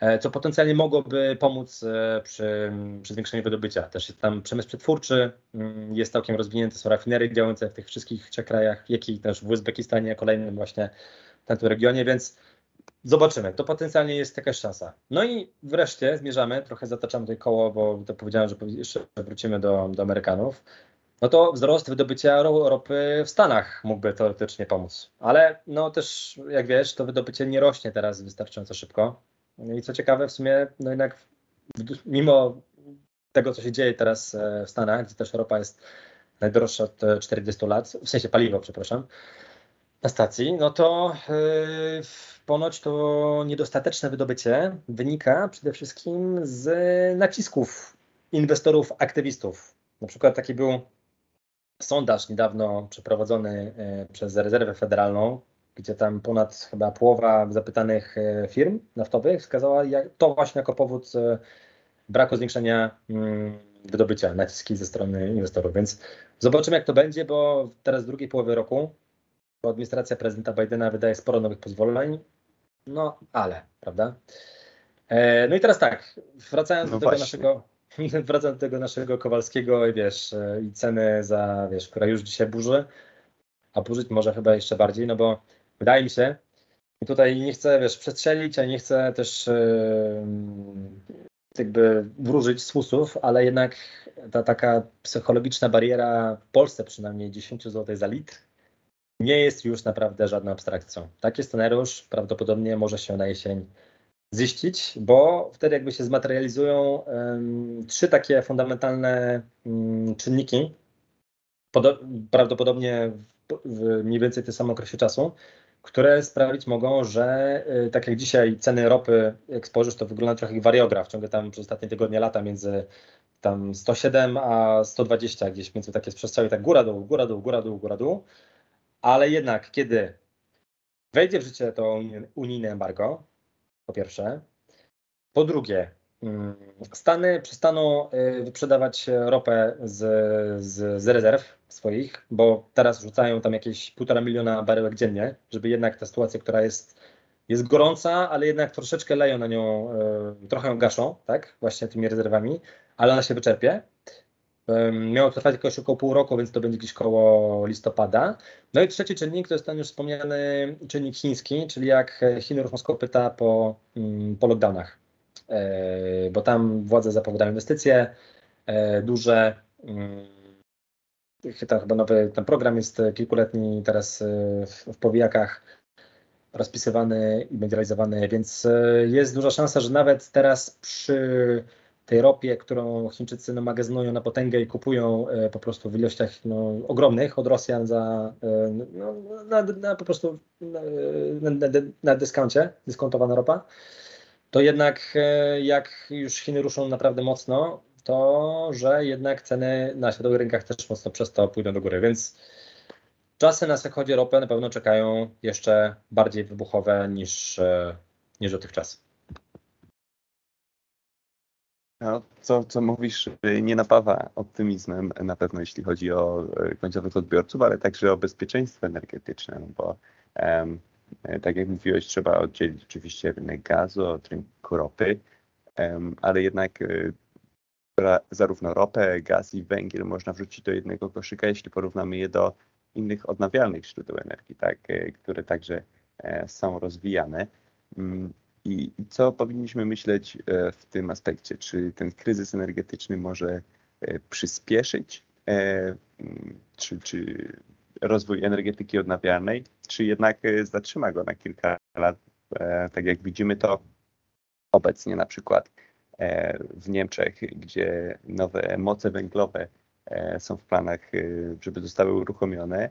e, co potencjalnie mogłoby pomóc e, przy, przy zwiększeniu wydobycia. Też jest tam przemysł przetwórczy, mm, jest całkiem rozwinięty, są rafinerie działające w tych wszystkich trzech krajach, jak i też w Uzbekistanie, kolejnym właśnie w tym regionie, więc Zobaczymy, to potencjalnie jest jakaś szansa. No i wreszcie zmierzamy, trochę zataczamy tutaj koło, bo to powiedziałem, że jeszcze wrócimy do, do Amerykanów. No to wzrost wydobycia ropy w Stanach mógłby teoretycznie pomóc. Ale no też, jak wiesz, to wydobycie nie rośnie teraz wystarczająco szybko. No I co ciekawe, w sumie, no jednak mimo tego, co się dzieje teraz e, w Stanach, gdzie też ropa jest najdroższa od 40 lat, w sensie paliwo, przepraszam, na stacji, no to yy, ponoć to niedostateczne wydobycie wynika przede wszystkim z nacisków inwestorów, aktywistów. Na przykład taki był sondaż niedawno przeprowadzony yy, przez Rezerwę Federalną, gdzie tam ponad chyba połowa zapytanych yy, firm naftowych wskazała to właśnie jako powód braku zwiększenia mm, wydobycia, naciski ze strony inwestorów. Więc zobaczymy, jak to będzie, bo teraz w drugiej połowie roku administracja prezydenta Bidena wydaje sporo nowych pozwoleń, no ale, prawda? E, no i teraz tak, wracając no do tego naszego wracając do tego naszego Kowalskiego i wiesz, e, i ceny za, wiesz, która już dzisiaj burzy, a burzyć może chyba jeszcze bardziej, no bo wydaje mi się, i tutaj nie chcę, wiesz, przestrzelić, a nie chcę też yy, jakby wróżyć z fusów, ale jednak ta taka psychologiczna bariera w Polsce przynajmniej 10 zł za litr nie jest już naprawdę żadną abstrakcją. Taki scenariusz prawdopodobnie może się na jesień ziścić, bo wtedy jakby się zmaterializują um, trzy takie fundamentalne um, czynniki, prawdopodobnie w, w, mniej więcej tym samym okresie czasu, które sprawić mogą, że y, tak jak dzisiaj ceny ropy, jak spojrzysz, to wygląda trochę jak wariograf, ciągle tam przez ostatnie tygodnie, lata między tam 107 a 120 gdzieś między takie przestrzenie, tak góra dół, góra dół, góra dół, góra dół, ale jednak, kiedy wejdzie w życie to unijne embargo, po pierwsze, po drugie, mm, Stany przestaną wyprzedawać ropę z, z, z rezerw swoich, bo teraz rzucają tam jakieś półtora miliona baryłek dziennie, żeby jednak ta sytuacja, która jest, jest gorąca, ale jednak troszeczkę leją na nią, trochę ją gaszą, tak, właśnie tymi rezerwami, ale ona się wyczerpie. Miało trwać jakoś około pół roku, więc to będzie gdzieś koło listopada. No i trzeci czynnik to jest ten już wspomniany czynnik chiński, czyli jak Chiny ruszą z kopyta po, mm, po lockdownach. E, bo tam władze zapowiadają inwestycje e, duże. Mm, chyba nowy ten program jest kilkuletni teraz e, w powijakach rozpisywany i będzie realizowany, więc jest duża szansa, że nawet teraz przy tej ropie, którą Chińczycy no, magazynują na potęgę i kupują e, po prostu w ilościach no, ogromnych od Rosjan za, e, no, na, na, po prostu na, na, na dyskoncie, dyskontowana ropa, to jednak e, jak już Chiny ruszą naprawdę mocno, to że jednak ceny na światowych rynkach też mocno przez to pójdą do góry, więc czasy na zachodzie ropy na pewno czekają jeszcze bardziej wybuchowe niż, niż dotychczas. No, co, co mówisz, y, nie napawa optymizmem na pewno, jeśli chodzi o y, końcowych odbiorców, ale także o bezpieczeństwo energetyczne, no bo um, tak jak mówiłeś, trzeba oddzielić oczywiście rynek gazu od rynku ropy, um, ale jednak y, zarówno ropę, gaz i węgiel można wrzucić do jednego koszyka, jeśli porównamy je do innych odnawialnych źródeł energii, tak, które także e, są rozwijane. Mm, i co powinniśmy myśleć e, w tym aspekcie? Czy ten kryzys energetyczny może e, przyspieszyć e, czy, czy rozwój energetyki odnawialnej, czy jednak zatrzyma go na kilka lat? Tak jak widzimy to obecnie na przykład w Niemczech, gdzie nowe moce węglowe są w planach, żeby zostały uruchomione.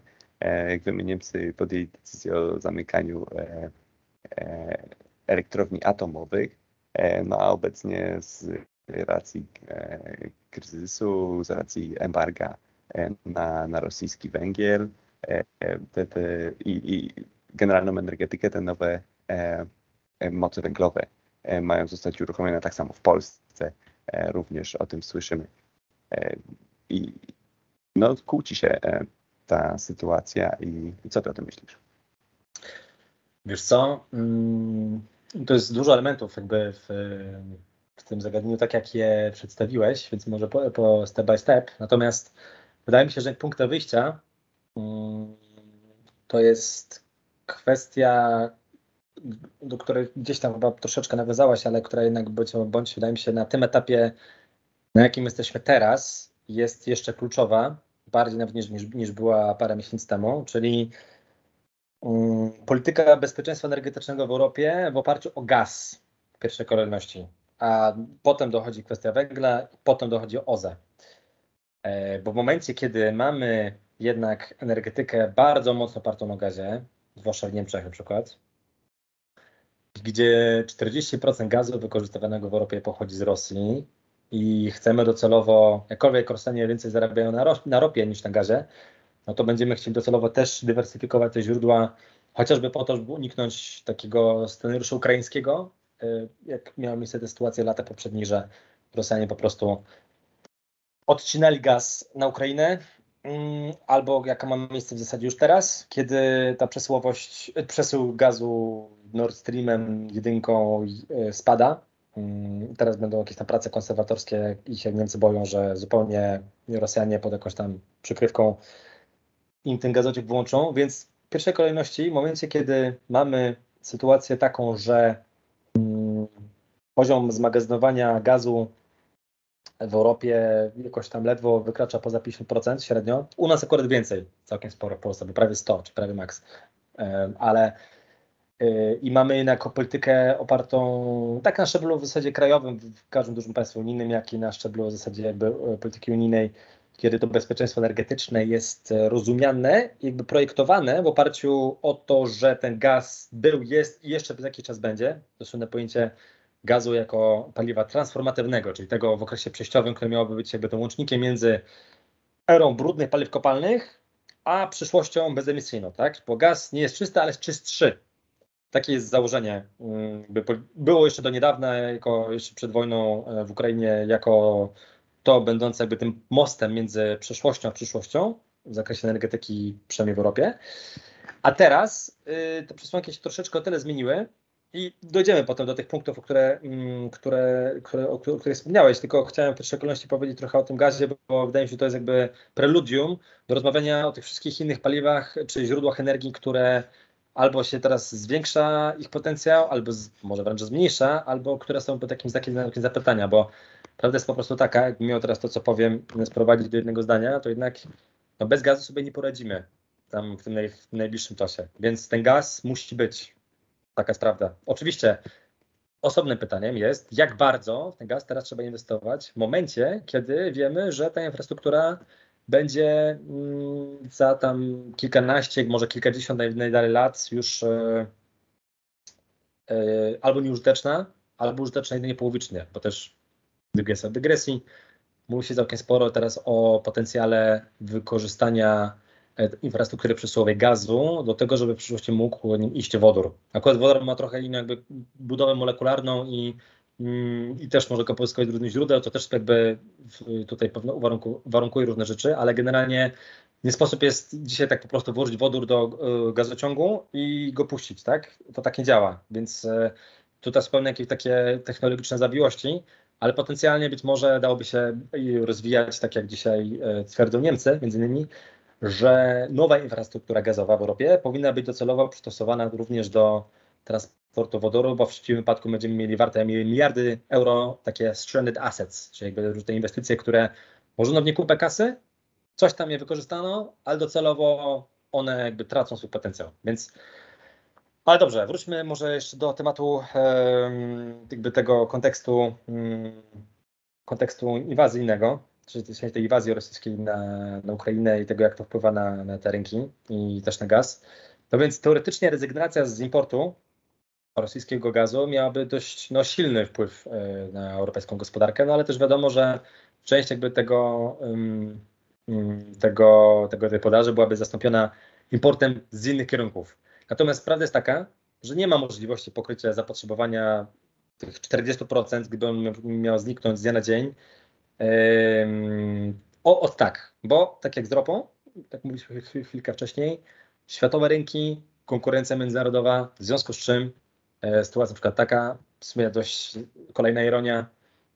Jak wiemy, Niemcy podjęli decyzję o zamykaniu elektrowni atomowych, e, no a obecnie z racji e, kryzysu, z racji embarga e, na, na rosyjski węgiel te, te, i, i generalną energetykę, te nowe moce węglowe mają zostać uruchomione tak samo w Polsce. Również o tym słyszymy. I no, kłóci się ta sytuacja i, co ty o tym myślisz? Wiesz co? Mm, to jest dużo elementów jakby w, w tym zagadnieniu, tak jak je przedstawiłeś, więc może po, po step by step. Natomiast wydaje mi się, że punkt wyjścia mm, to jest kwestia, do której gdzieś tam chyba troszeczkę nawiązałaś, ale która jednak bądź, bądź wydaje mi się na tym etapie, na jakim jesteśmy teraz, jest jeszcze kluczowa, bardziej nawet niż, niż, niż była parę miesięcy temu, czyli polityka bezpieczeństwa energetycznego w Europie w oparciu o gaz w pierwszej kolejności, a potem dochodzi kwestia węgla, potem dochodzi OZE. E, bo w momencie, kiedy mamy jednak energetykę bardzo mocno opartą na gazie, zwłaszcza w Niemczech na przykład, gdzie 40% gazu wykorzystywanego w Europie pochodzi z Rosji i chcemy docelowo, jakkolwiek Rosjanie więcej zarabiają na, na ropie niż na gazie, no to będziemy chcieli docelowo też dywersyfikować te źródła, chociażby po to, żeby uniknąć takiego scenariusza ukraińskiego, y, jak miała miejsce te sytuacje lata poprzednich, że Rosjanie po prostu odcinali gaz na Ukrainę, mm, albo jaka ma miejsce w zasadzie już teraz, kiedy ta przesyłowość, przesył gazu Nord Streamem jedynką y, spada. Mm, teraz będą jakieś tam prace konserwatorskie i się Niemcy boją, że zupełnie Rosjanie pod jakąś tam przykrywką im ten gazociąg włączą, więc w pierwszej kolejności w momencie, kiedy mamy sytuację taką, że mm, poziom zmagazynowania gazu w Europie jakoś tam ledwo wykracza poza 50% średnio. U nas akurat więcej, całkiem sporo w Polsce, bo prawie 100 czy prawie maks. Ale y, i mamy jednak politykę opartą tak na szczeblu w zasadzie krajowym w każdym dużym państwie unijnym, jak i na szczeblu w zasadzie polityki unijnej kiedy to bezpieczeństwo energetyczne jest e, rozumiane, jakby projektowane w oparciu o to, że ten gaz był, jest i jeszcze przez jakiś czas będzie. To słynne pojęcie gazu jako paliwa transformatywnego, czyli tego w okresie przejściowym, które miałoby być jakby tym łącznikiem między erą brudnych paliw kopalnych, a przyszłością bezemisyjną, tak? Bo gaz nie jest czysty, ale jest czystszy. takie jest założenie. Było jeszcze do niedawna, jako jeszcze przed wojną w Ukrainie, jako to będące jakby tym mostem między przeszłością a przyszłością w zakresie energetyki, przynajmniej w Europie. A teraz y, te przesłanki się troszeczkę o tyle zmieniły i dojdziemy potem do tych punktów, o które, mm, które, które, o których wspomniałeś, tylko chciałem w pierwszej kolejności powiedzieć trochę o tym gazie, bo wydaje mi się, że to jest jakby preludium do rozmawiania o tych wszystkich innych paliwach czy źródłach energii, które albo się teraz zwiększa ich potencjał, albo z, może wręcz zmniejsza, albo które są pod takim znakiem zapytania, bo prawda jest po prostu taka, jak miał teraz to, co powiem, sprowadzić do jednego zdania, to jednak no bez gazu sobie nie poradzimy tam w tym, naj, w najbliższym czasie. Więc ten gaz musi być. Taka jest prawda. Oczywiście osobnym pytaniem jest, jak bardzo w ten gaz teraz trzeba inwestować w momencie, kiedy wiemy, że ta infrastruktura będzie mm, za tam kilkanaście, może kilkadziesiąt najdalej lat już e, e, albo nieużyteczna, albo użyteczna jedynie połowicznie, bo też dygresja dygresji. Mówi się całkiem sporo teraz o potencjale wykorzystania e, infrastruktury przesyłowej gazu do tego, żeby w przyszłości mógł iść wodór. Akurat wodór ma trochę inną jakby budowę molekularną i, mm, i też może go pozyskać z różnych źródeł, to też jakby tutaj pewno uwarunku, warunkuje różne rzeczy, ale generalnie nie sposób jest dzisiaj tak po prostu włożyć wodór do y, gazociągu i go puścić, tak? To tak nie działa, więc y, tutaj są pewne jakieś takie technologiczne zawiłości, ale potencjalnie być może dałoby się rozwijać, tak jak dzisiaj e, twierdzą Niemcy, między innymi, że nowa infrastruktura gazowa w Europie powinna być docelowo przystosowana również do transportu wodoru, bo w przeciwnym wypadku będziemy mieli warte miliardy euro takie stranded assets, czyli jakby różne inwestycje, które włożono w nie kupę kasy, coś tam je wykorzystano, ale docelowo one jakby tracą swój potencjał. Więc ale dobrze, wróćmy może jeszcze do tematu jakby tego kontekstu, mm, kontekstu inwazyjnego, czyli tej inwazji rosyjskiej na, na Ukrainę i tego, jak to wpływa na, na te rynki i też na gaz. No więc teoretycznie rezygnacja z importu rosyjskiego gazu miałaby dość no, silny wpływ e, na europejską gospodarkę, no ale też wiadomo, że część jakby tego, tego, tego tej podaży byłaby zastąpiona importem z innych kierunków. Natomiast prawda jest taka, że nie ma możliwości pokrycia zapotrzebowania tych 40%, gdyby on miał zniknąć z dnia na dzień. O, o tak, bo tak jak z ropą, tak mówiliśmy chwilkę wcześniej, światowe rynki, konkurencja międzynarodowa, w związku z czym e, sytuacja na przykład taka, w sumie dość kolejna ironia,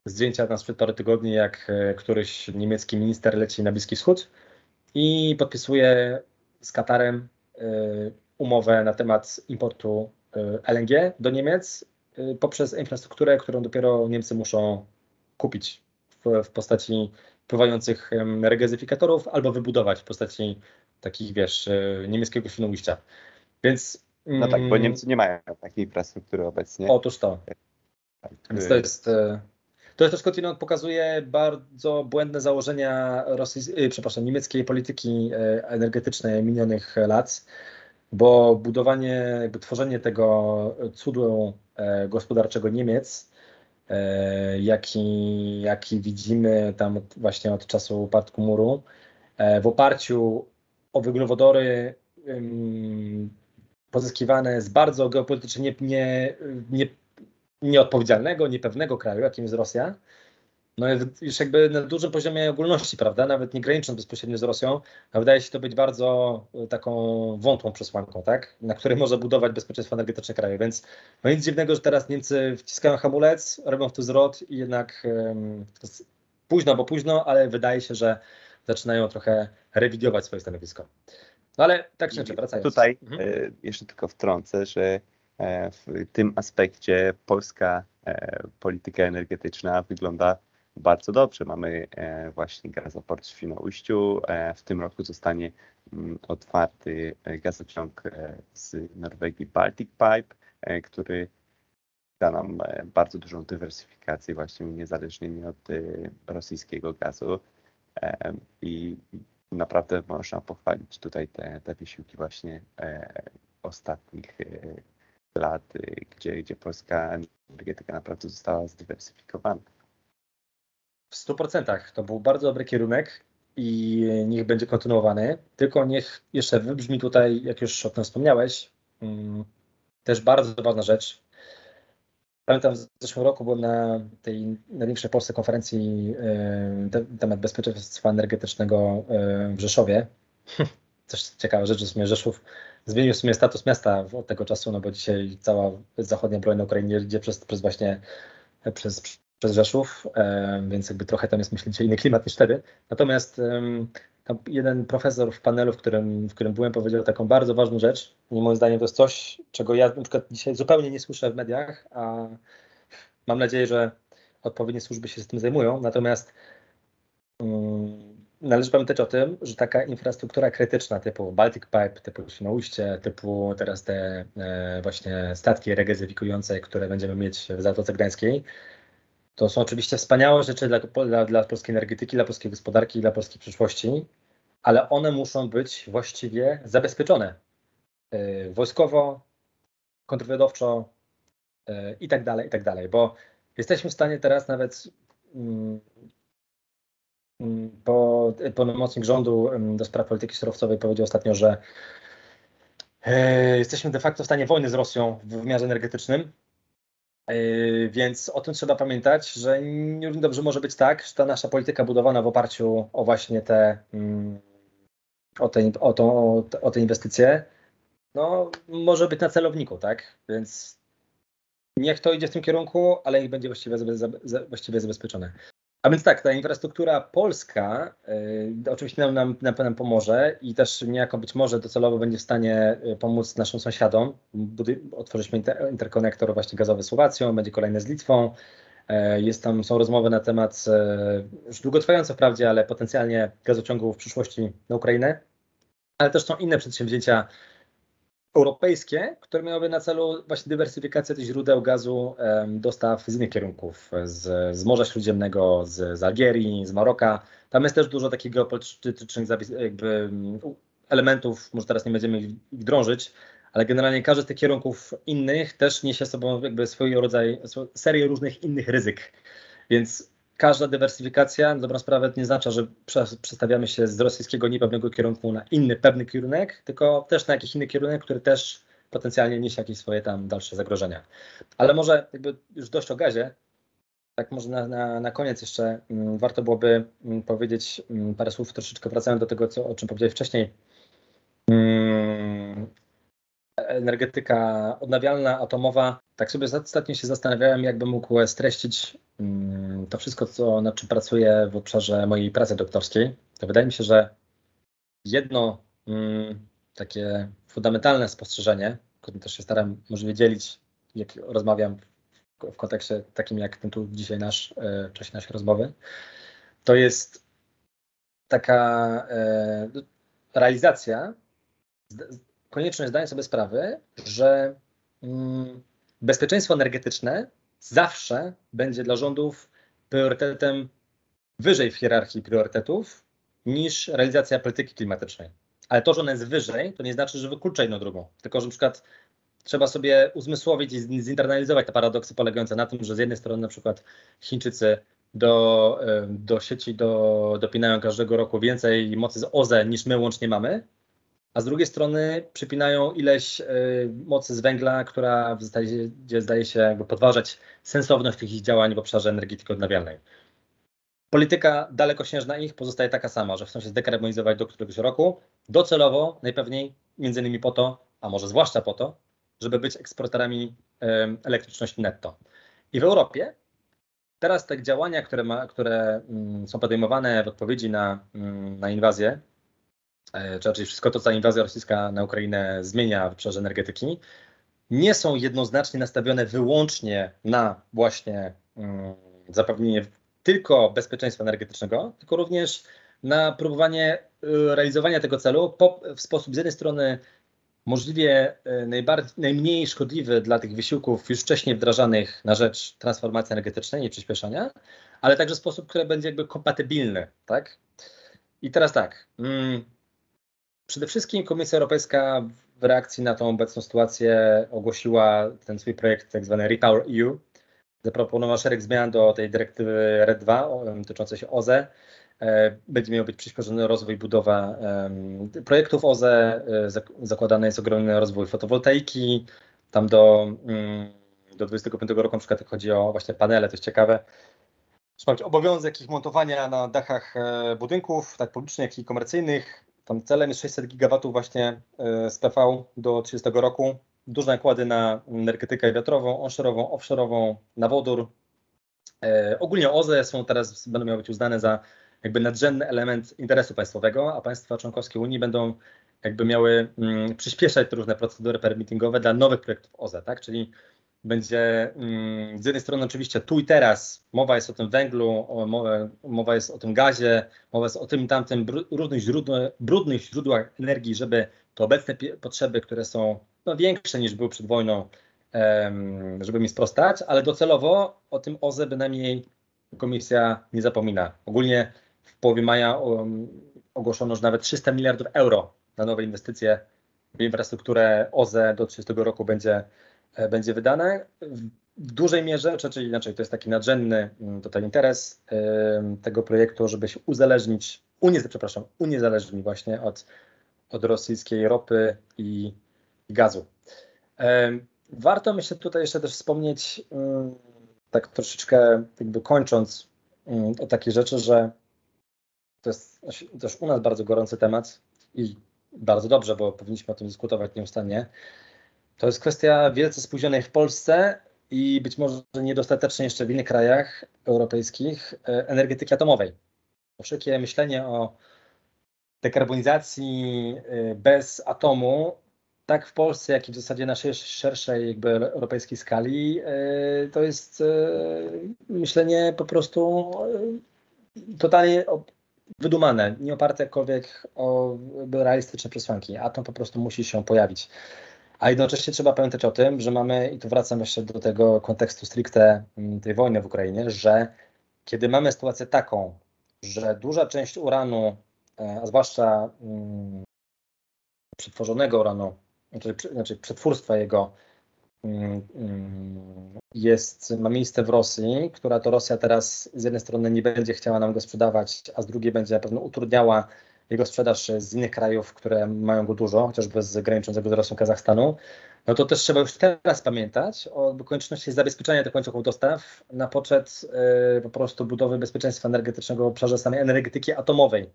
zdjęcia na sprzed parę tygodni, jak e, któryś niemiecki minister leci na Bliski Wschód i podpisuje z Katarem e, umowę na temat importu y, LNG do Niemiec y, poprzez infrastrukturę, którą dopiero Niemcy muszą kupić w, w postaci pływających regazyfikatorów albo wybudować w postaci takich, wiesz, y, niemieckiego świnoujścia. Więc no tak, bo mm, Niemcy nie mają takiej infrastruktury obecnie. Otóż to. Tak, Więc to jest. To jest też skądinąd pokazuje bardzo błędne założenia rosyjskiej, przepraszam, niemieckiej polityki energetycznej minionych lat bo budowanie, jakby tworzenie tego cudu e, gospodarczego Niemiec, e, jaki, jaki widzimy tam właśnie od czasu upadku muru, e, w oparciu o węglowodory pozyskiwane z bardzo geopolitycznie nie, nie, nie, nieodpowiedzialnego, niepewnego kraju, jakim jest Rosja, no już jakby na dużym poziomie ogólności, prawda, nawet nie granicząc bezpośrednio z Rosją, a wydaje się to być bardzo e, taką wątłą przesłanką, tak, na której może budować bezpieczeństwo energetyczne kraju, więc no nic dziwnego, że teraz Niemcy wciskają hamulec, robią w to zwrot i jednak um, późno, bo późno, ale wydaje się, że zaczynają trochę rewidować swoje stanowisko. No ale tak czy inaczej, wracając. Tutaj mhm. E, jeszcze tylko wtrącę, że e, w tym aspekcie polska polityka energetyczna wygląda bardzo dobrze. Mamy e, właśnie gazoport w Świnoujściu. E, w tym roku zostanie mm, otwarty e, gazociąg z Norwegii Baltic Pipe, który da nam bardzo dużą dywersyfikację właśnie uniezależnienie od rosyjskiego gazu i naprawdę można pochwalić tutaj te, te wysiłki właśnie ostatnich lat, gdzie, gdzie polska energetyka naprawdę została zdywersyfikowana. W 100% to był bardzo dobry kierunek i niech będzie kontynuowany. Tylko niech jeszcze wybrzmi tutaj, jak już o tym wspomniałeś, mm, też bardzo ważna rzecz. Pamiętam, w zeszłym roku byłem na tej największej w Polsce konferencji e, temat bezpieczeństwa energetycznego e, w Rzeszowie. Też ciekawa rzecz, w sumie Rzeszów zmienił w sumie status miasta od tego czasu, no bo dzisiaj cała zachodnia broń na Ukrainie idzie przez, przez właśnie przez, przez Rzeszów, więc jakby trochę tam jest myślę inny klimat niż wtedy. Natomiast tam jeden profesor w panelu, w którym, w którym byłem, powiedział taką bardzo ważną rzecz. I moim zdaniem to jest coś, czego ja na przykład dzisiaj zupełnie nie słyszę w mediach, a mam nadzieję, że odpowiednie służby się z tym zajmują. Natomiast um, należy pamiętać o tym, że taka infrastruktura krytyczna typu Baltic Pipe, typu Świnoujście, typu teraz te e, właśnie statki regazyfikujące, które będziemy mieć w Zatoce Gdańskiej, to są oczywiście wspaniałe rzeczy dla, dla, dla polskiej energetyki, dla polskiej gospodarki, dla polskiej przyszłości, ale one muszą być właściwie zabezpieczone yy, wojskowo, kontrwywiadowczo yy, i tak dalej, i tak dalej, bo jesteśmy w stanie teraz nawet yy, po, pełnomocnik rządu do spraw polityki surowcowej powiedział ostatnio, że yy, jesteśmy de facto w stanie wojny z Rosją w wymiarze energetycznym więc o tym trzeba pamiętać, że nie dobrze może być tak, że ta nasza polityka budowana w oparciu o właśnie te, mm, o te, o tą, o te inwestycje, no, może być na celowniku, tak? Więc niech to idzie w tym kierunku, ale niech będzie właściwie, właściwie zabezpieczone. A więc tak, ta infrastruktura polska y, oczywiście nam, nam, nam, pomoże i też niejako być może docelowo będzie w stanie y, pomóc naszym sąsiadom. Otworzyliśmy inter, interkonektor właśnie gazowy z Słowacją, będzie kolejny z Litwą. Y, jest tam, są rozmowy na temat już długotrwające wprawdzie, ale potencjalnie gazociągu w przyszłości na Ukrainę. Ale też są inne przedsięwzięcia europejskie, które miałyby na celu właśnie dywersyfikację tych źródeł gazu dostaw z innych kierunków, z, z Morza Śródziemnego, z, z Algierii, z Maroka. Tam jest też dużo takich geopolitycznych jakby elementów, może teraz nie będziemy ich drążyć, ale generalnie każdy z tych kierunków innych też niesie sobą jakby swój rodzaj, serię różnych innych ryzyk. Więc każda dywersyfikacja na dobrą sprawę nie oznacza, że przestawiamy się z rosyjskiego niepewnego kierunku na inny pewny kierunek, tylko też na jakiś inny kierunek, który też potencjalnie niesie jakieś swoje tam dalsze zagrożenia. Ale może jakby już dość o gazie, tak może na, na, na koniec jeszcze mm, warto byłoby mm, powiedzieć mm, parę słów, troszeczkę wracając do tego, co, o czym powiedziałeś wcześniej. Energetyka odnawialna, atomowa. Tak sobie ostatnio się zastanawiałem, jakbym mógł streścić mm, to wszystko, co, nad czym pracuję w obszarze mojej pracy doktorskiej. To wydaje mi się, że jedno mm, takie fundamentalne spostrzeżenie, którym też się staram możliwie dzielić, jak rozmawiam w kontekście takim jak ten tu dzisiaj nasz, e, czasie naszej rozmowy, to jest taka e, realizacja konieczność zdania sobie sprawy, że mm, bezpieczeństwo energetyczne zawsze będzie dla rządów priorytetem wyżej w hierarchii priorytetów niż realizacja polityki klimatycznej. Ale to, że ona jest wyżej, to nie znaczy, że wyklucza jedną drugą. Tylko, że na przykład trzeba sobie uzmysłowić i zinternalizować te paradoksy polegające na tym, że z jednej strony na przykład Chińczycy do, do sieci do, dopinają każdego roku więcej mocy z OZE niż my łącznie mamy, a z drugiej strony przypinają ileś y, mocy z węgla, która w zasadzie zdaje się jakby podważać sensowność tych ich działań w obszarze energetyki odnawialnej. Polityka dalekosiężna ich pozostaje taka sama, że chcą się zdekarbonizować do któregoś roku, docelowo najpewniej między innymi po to, a może zwłaszcza po to, żeby być eksporterami y, elektryczności netto. I w Europie teraz te działania, które, ma, które mm, są podejmowane w odpowiedzi na, mm, na inwazję E, czy raczej wszystko to, co inwazja rosyjska na Ukrainę zmienia w obszarze energetyki, nie są jednoznacznie nastawione wyłącznie na właśnie mm, zapewnienie tylko bezpieczeństwa energetycznego, tylko również na próbowanie y, realizowania tego celu w sposób z jednej strony możliwie y, najbardziej, najmniej szkodliwy dla tych wysiłków już wcześniej wdrażanych na rzecz transformacji energetycznej i przyspieszania, ale także sposób, który będzie jakby kompatybilny, tak? I teraz tak, mm, Przede wszystkim Komisja Europejska w reakcji na tą obecną sytuację ogłosiła ten swój projekt tak zwany Repower EU. Zaproponowała szereg zmian do tej dyrektywy RED 2 dotyczącej się OZE. E, będzie miał być przyspieszony rozwój, budowa projektów OZE. E, zakładany jest ogromny rozwój fotowoltaiki, tam do, mm, do 25 roku na przykład jak chodzi o właśnie panele, to jest ciekawe. Obowiązek ich montowania na dachach e, budynków, tak publicznych, jak i komercyjnych. Tam celem jest 600 gigawatów właśnie e, z PV do 30 roku. Duże nakłady na energetykę wiatrową, onshorowo, offshore'ową, na wodór. E, ogólnie OZE są teraz, będą miały być uznane za jakby nadrzędny element interesu państwowego, a państwa członkowskie Unii będą jakby miały mm, przyspieszać te różne procedury permittingowe dla nowych projektów OZE, tak? Czyli będzie mm, z jednej strony oczywiście tu i teraz mowa jest o tym węglu, mowa jest o tym gazie, mowa jest o tym tamtym źródłach, brudnych źródłach energii, żeby te obecne potrzeby, które są no, większe niż były przed wojną, żeby mi sprostać, ale docelowo o tym OZE bynajmniej komisja nie zapomina. Ogólnie w połowie maja ogłoszono, że nawet 300 miliardów euro na nowe inwestycje w infrastrukturę OZE do 30 roku będzie, będzie wydane. W dużej mierze, czyli inaczej, to jest taki nadrzędny mm, tutaj interes tego projektu, żeby się uzależnić, unie, przepraszam, uniezależnić właśnie od, od rosyjskiej ropy i gazu. Warto myślę tutaj jeszcze też wspomnieć, mm, tak troszeczkę jakby kończąc mm, o takiej rzeczy, że to jest też u nas bardzo gorący temat i bardzo dobrze, bo powinniśmy o tym dyskutować nieustannie. To jest kwestia wielce spóźnionej w Polsce i być może niedostatecznie jeszcze w innych krajach europejskich e, energetyki atomowej. Wszelkie myślenie o dekarbonizacji e, bez atomu, tak w Polsce, jak i w zasadzie na szerszej jakby europejskiej skali, e, to jest myślenie po prostu totalnie wydumane, nie oparte jakkolwiek o realistyczne przesłanki. Atom po prostu musi się pojawić. A jednocześnie trzeba pamiętać o tym, że mamy, i tu wracam jeszcze do tego kontekstu stricte mm, tej wojny w Ukrainie, że kiedy mamy sytuację taką, że duża część uranu, e, a zwłaszcza mm, przetworzonego uranu, znaczy, znaczy przetwórstwa jego, mm, jest, ma miejsce w Rosji, która to Rosja teraz z jednej strony nie będzie chciała nam go sprzedawać, a z drugiej będzie na pewno utrudniała jego sprzedaż z innych krajów, które mają go dużo, chociażby z graniczącego z Rosją Kazachstanu, no to też trzeba już teraz pamiętać o konieczności zabezpieczenia tych łańcuchów dostaw na poczet y, po prostu budowy bezpieczeństwa energetycznego w obszarze samej energetyki atomowej,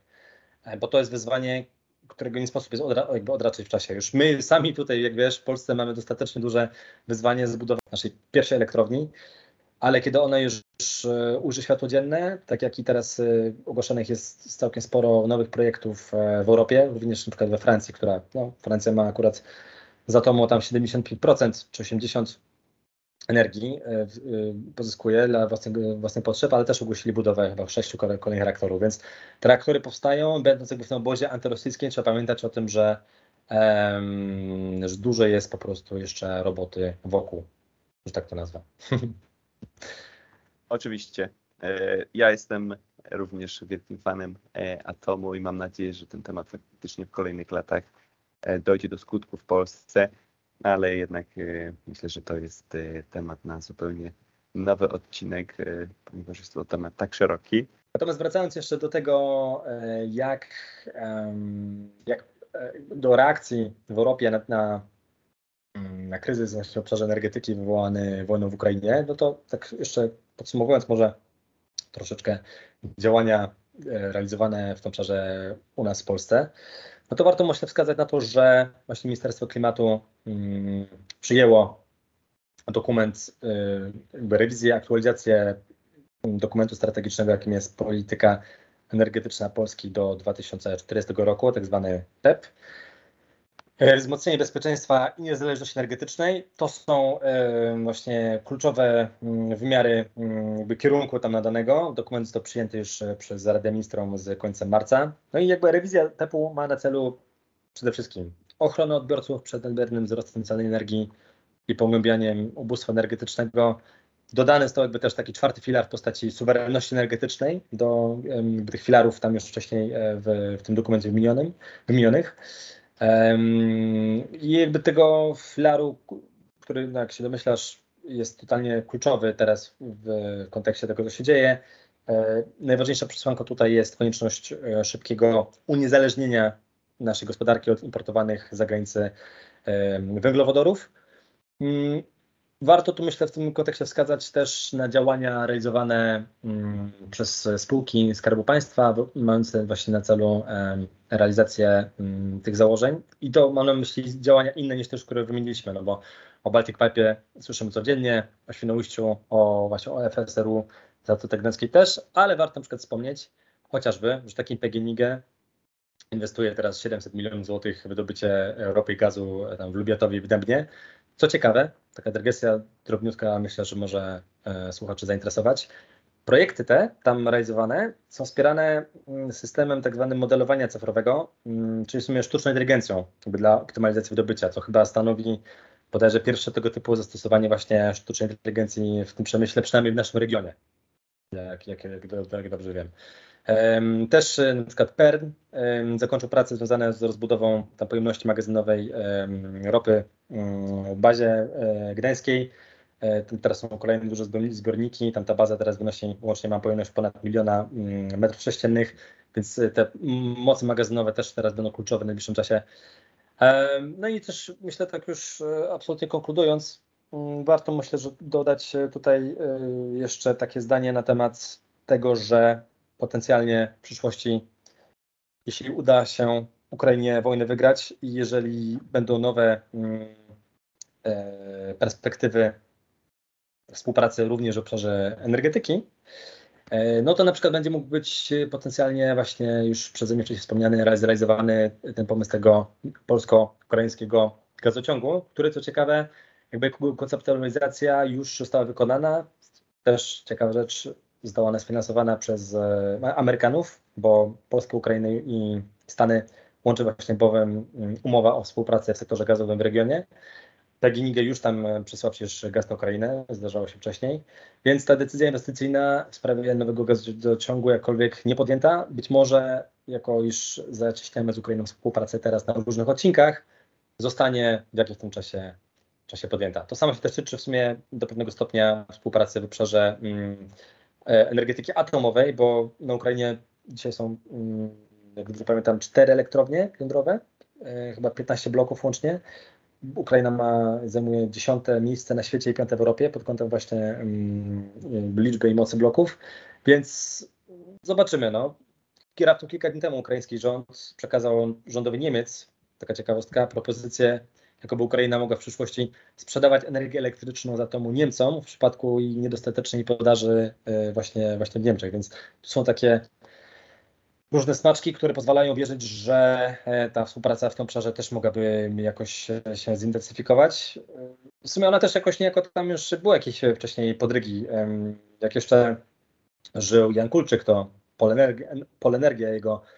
e, bo to jest wyzwanie, którego nie sposób jest odra jakby odraczyć w czasie. Już my sami tutaj, jak wiesz, w Polsce mamy dostatecznie duże wyzwanie z budową naszej pierwszej elektrowni, ale kiedy ona już e, ujrzy światło dzienne, tak jak i teraz e, ogłoszonych jest całkiem sporo nowych projektów e, w Europie, również na przykład we Francji, która, no, Francja ma akurat z atomu tam 75% czy 80% energii pozyskuje dla własnych, własnych potrzeb, ale też ogłosili budowę chyba sześciu kolejnych reaktorów, więc te reaktory powstają, będąc jakby w tym obozie antyrosyjskim, trzeba pamiętać o tym, że, um, że dużo jest po prostu jeszcze roboty wokół, że tak to nazwę. Oczywiście. E, ja jestem również wielkim fanem atomu i mam nadzieję, że ten temat faktycznie w kolejnych latach dojdzie do skutku w Polsce ale jednak e, myślę, że to jest e, temat na zupełnie nowy odcinek, e, ponieważ jest to temat tak szeroki. Natomiast wracając jeszcze do tego, jak, jak do reakcji w Europie na, na, na kryzys właśnie w obszarze energetyki wywołany wojną w Ukrainie, no to tak jeszcze podsumowując może troszeczkę działania realizowane w tym obszarze u nas w Polsce, no to warto myślę wskazać na to, że właśnie Ministerstwo Klimatu mm, przyjęło dokument, y, rewizję, aktualizację dokumentu strategicznego, jakim jest polityka energetyczna Polski do 2040 roku, tak zwany PEP. E, wzmocnienie bezpieczeństwa i niezależności energetycznej to są e, właśnie kluczowe mm, wymiary mm, kierunku tam nadanego. Dokument został przyjęty już e, przez Radę Ministrów z końcem marca. No i jakby rewizja TEP-u ma na celu przede wszystkim ochronę odbiorców przed nadmiernym wzrostem cen energii i pogłębianiem ubóstwa energetycznego. Dodany został jakby też taki czwarty filar w postaci suwerenności energetycznej do tych filarów tam już wcześniej w, w tym dokumencie wymienionym, wymienionych. I jakby tego filaru, który, no jak się domyślasz, jest totalnie kluczowy teraz w kontekście tego, co się dzieje. E, najważniejsza przesłanka tutaj jest konieczność e, szybkiego uniezależnienia naszej gospodarki od importowanych za węglowodorów. Warto tu myślę w tym kontekście wskazać też na działania realizowane mm, przez spółki Skarbu Państwa, mające właśnie na celu realizację mm, tych założeń. I to mam na myśli działania inne niż te, które wymieniliśmy, no bo o Baltic Pipe słyszymy codziennie, o Świnoujściu, o właśnie o FSRU, Zatoce Gdańskiej też, ale warto na przykład wspomnieć chociażby, że taki PGNiG inwestuje teraz 700 milionów złotych w wydobycie ropy i gazu tam w Lubiatowie w Dębnie. Co ciekawe, taka dygresja drobniutka, myślę, że może e, słuchaczy zainteresować. Projekty te tam realizowane są wspierane mm, systemem tak zwanym modelowania cyfrowego, mm, czyli w sumie sztuczną inteligencją dla optymalizacji wydobycia, co chyba stanowi bodajże pierwsze tego typu zastosowanie właśnie sztucznej inteligencji w tym przemyśle, przynajmniej w naszym regionie, jak, jak, jak, jak dobrze wiem. Też e, na przykład PERN zakończył pracę związane z rozbudową tam pojemności magazynowej ropy mm, w bazie e, gdańskiej. E, teraz są kolejne duże zbiorniki, tam ta baza teraz wynosi łącznie ma pojemność ponad miliona mm, metrów sześciennych, więc te moce magazynowe też teraz będą kluczowe w najbliższym czasie. No i też myślę tak już absolutnie konkludując, mm, warto myślę, że dodać tutaj jeszcze takie zdanie na temat tego, że potencjalnie w przyszłości, jeśli uda się Ukrainie wojnę wygrać i jeżeli będą nowe mm, e, perspektywy współpracy również w obszarze energetyki, e, no to na przykład będzie mógł być potencjalnie właśnie już przeze mnie wcześniej wspomniany, realizowany ten pomysł tego polsko-ukraińskiego gazociągu, który co ciekawe, jakby konceptualizacja już została wykonana. Też ciekawa rzecz, została ona sfinansowana przez e, Amerykanów, bo Polskę, Ukrainę i Stany łączy właśnie bowiem mm, umowa o współpracy w sektorze gazowym w regionie. PGNiG już tam e, przysłał przecież gaz na Ukrainę, zdarzało się wcześniej, więc ta decyzja inwestycyjna w sprawie nowego gazociągu jakkolwiek nie podjęta, być może jako iż zacieśniamy z Ukrainą współpracę teraz na różnych odcinkach, zostanie w jakimś tym czasie, czasie podjęta. To samo się też tyczy w sumie do pewnego stopnia współpracy w obszarze mm, energetyki atomowej, bo na Ukrainie dzisiaj są, mm, jak dobrze pamiętam, cztery elektrownie jądrowe, e, chyba 15 bloków łącznie. Ukraina ma, zajmuje dziesiąte miejsce na świecie i piąte w Europie pod kątem właśnie mm, liczby i mocy bloków, więc zobaczymy. No. Raptem kilka dni temu ukraiński rząd przekazał rządowi Niemiec, taka ciekawostka, propozycję jakoby Ukraina mogła w przyszłości sprzedawać energię elektryczną z atomu Niemcom w przypadku jej niedostatecznej podaży e, właśnie, właśnie w Niemczech. Więc tu są takie różne smaczki, które pozwalają wierzyć, że e, ta współpraca w tym obszarze też mogłaby jakoś się zintensyfikować. W sumie ona też jakoś niejako tam już były jakieś wcześniej podrygi. Jak jeszcze żył Jan Kulczyk, to Polenergia, Polenergia jego e,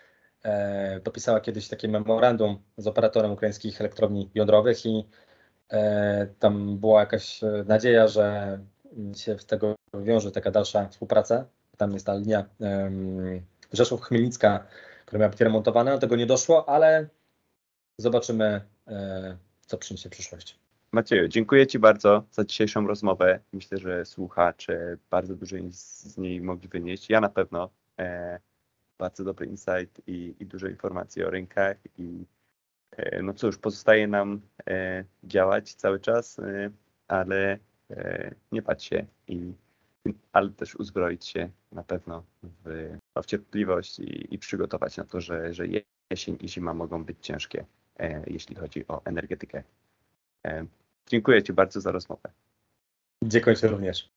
podpisała kiedyś takie memorandum z operatorem ukraińskich elektrowni jądrowych i e, tam była jakaś nadzieja, że się z tego wiąże taka dalsza współpraca. Tam jest ta linia e, Rzeszów-Chmielnicka, która miała być remontowana. Do tego nie doszło, ale zobaczymy, e, co przyniesie przyszłość. Macieju, dziękuję Ci bardzo za dzisiejszą rozmowę. Myślę, że słuchacze bardzo dużo z niej mogli wynieść. Ja na pewno. Bardzo dobry insight i, i dużo informacji o rynkach i e, no cóż, pozostaje nam e, działać cały czas, e, ale nie bać się i ale też uzbroić się na pewno w, w cierpliwość i, i, przygotować na to, że, że jesień i zima mogą być ciężkie, jeśli chodzi o energetykę. Dziękuję Ci bardzo za rozmowę. Dziękuję Ci również.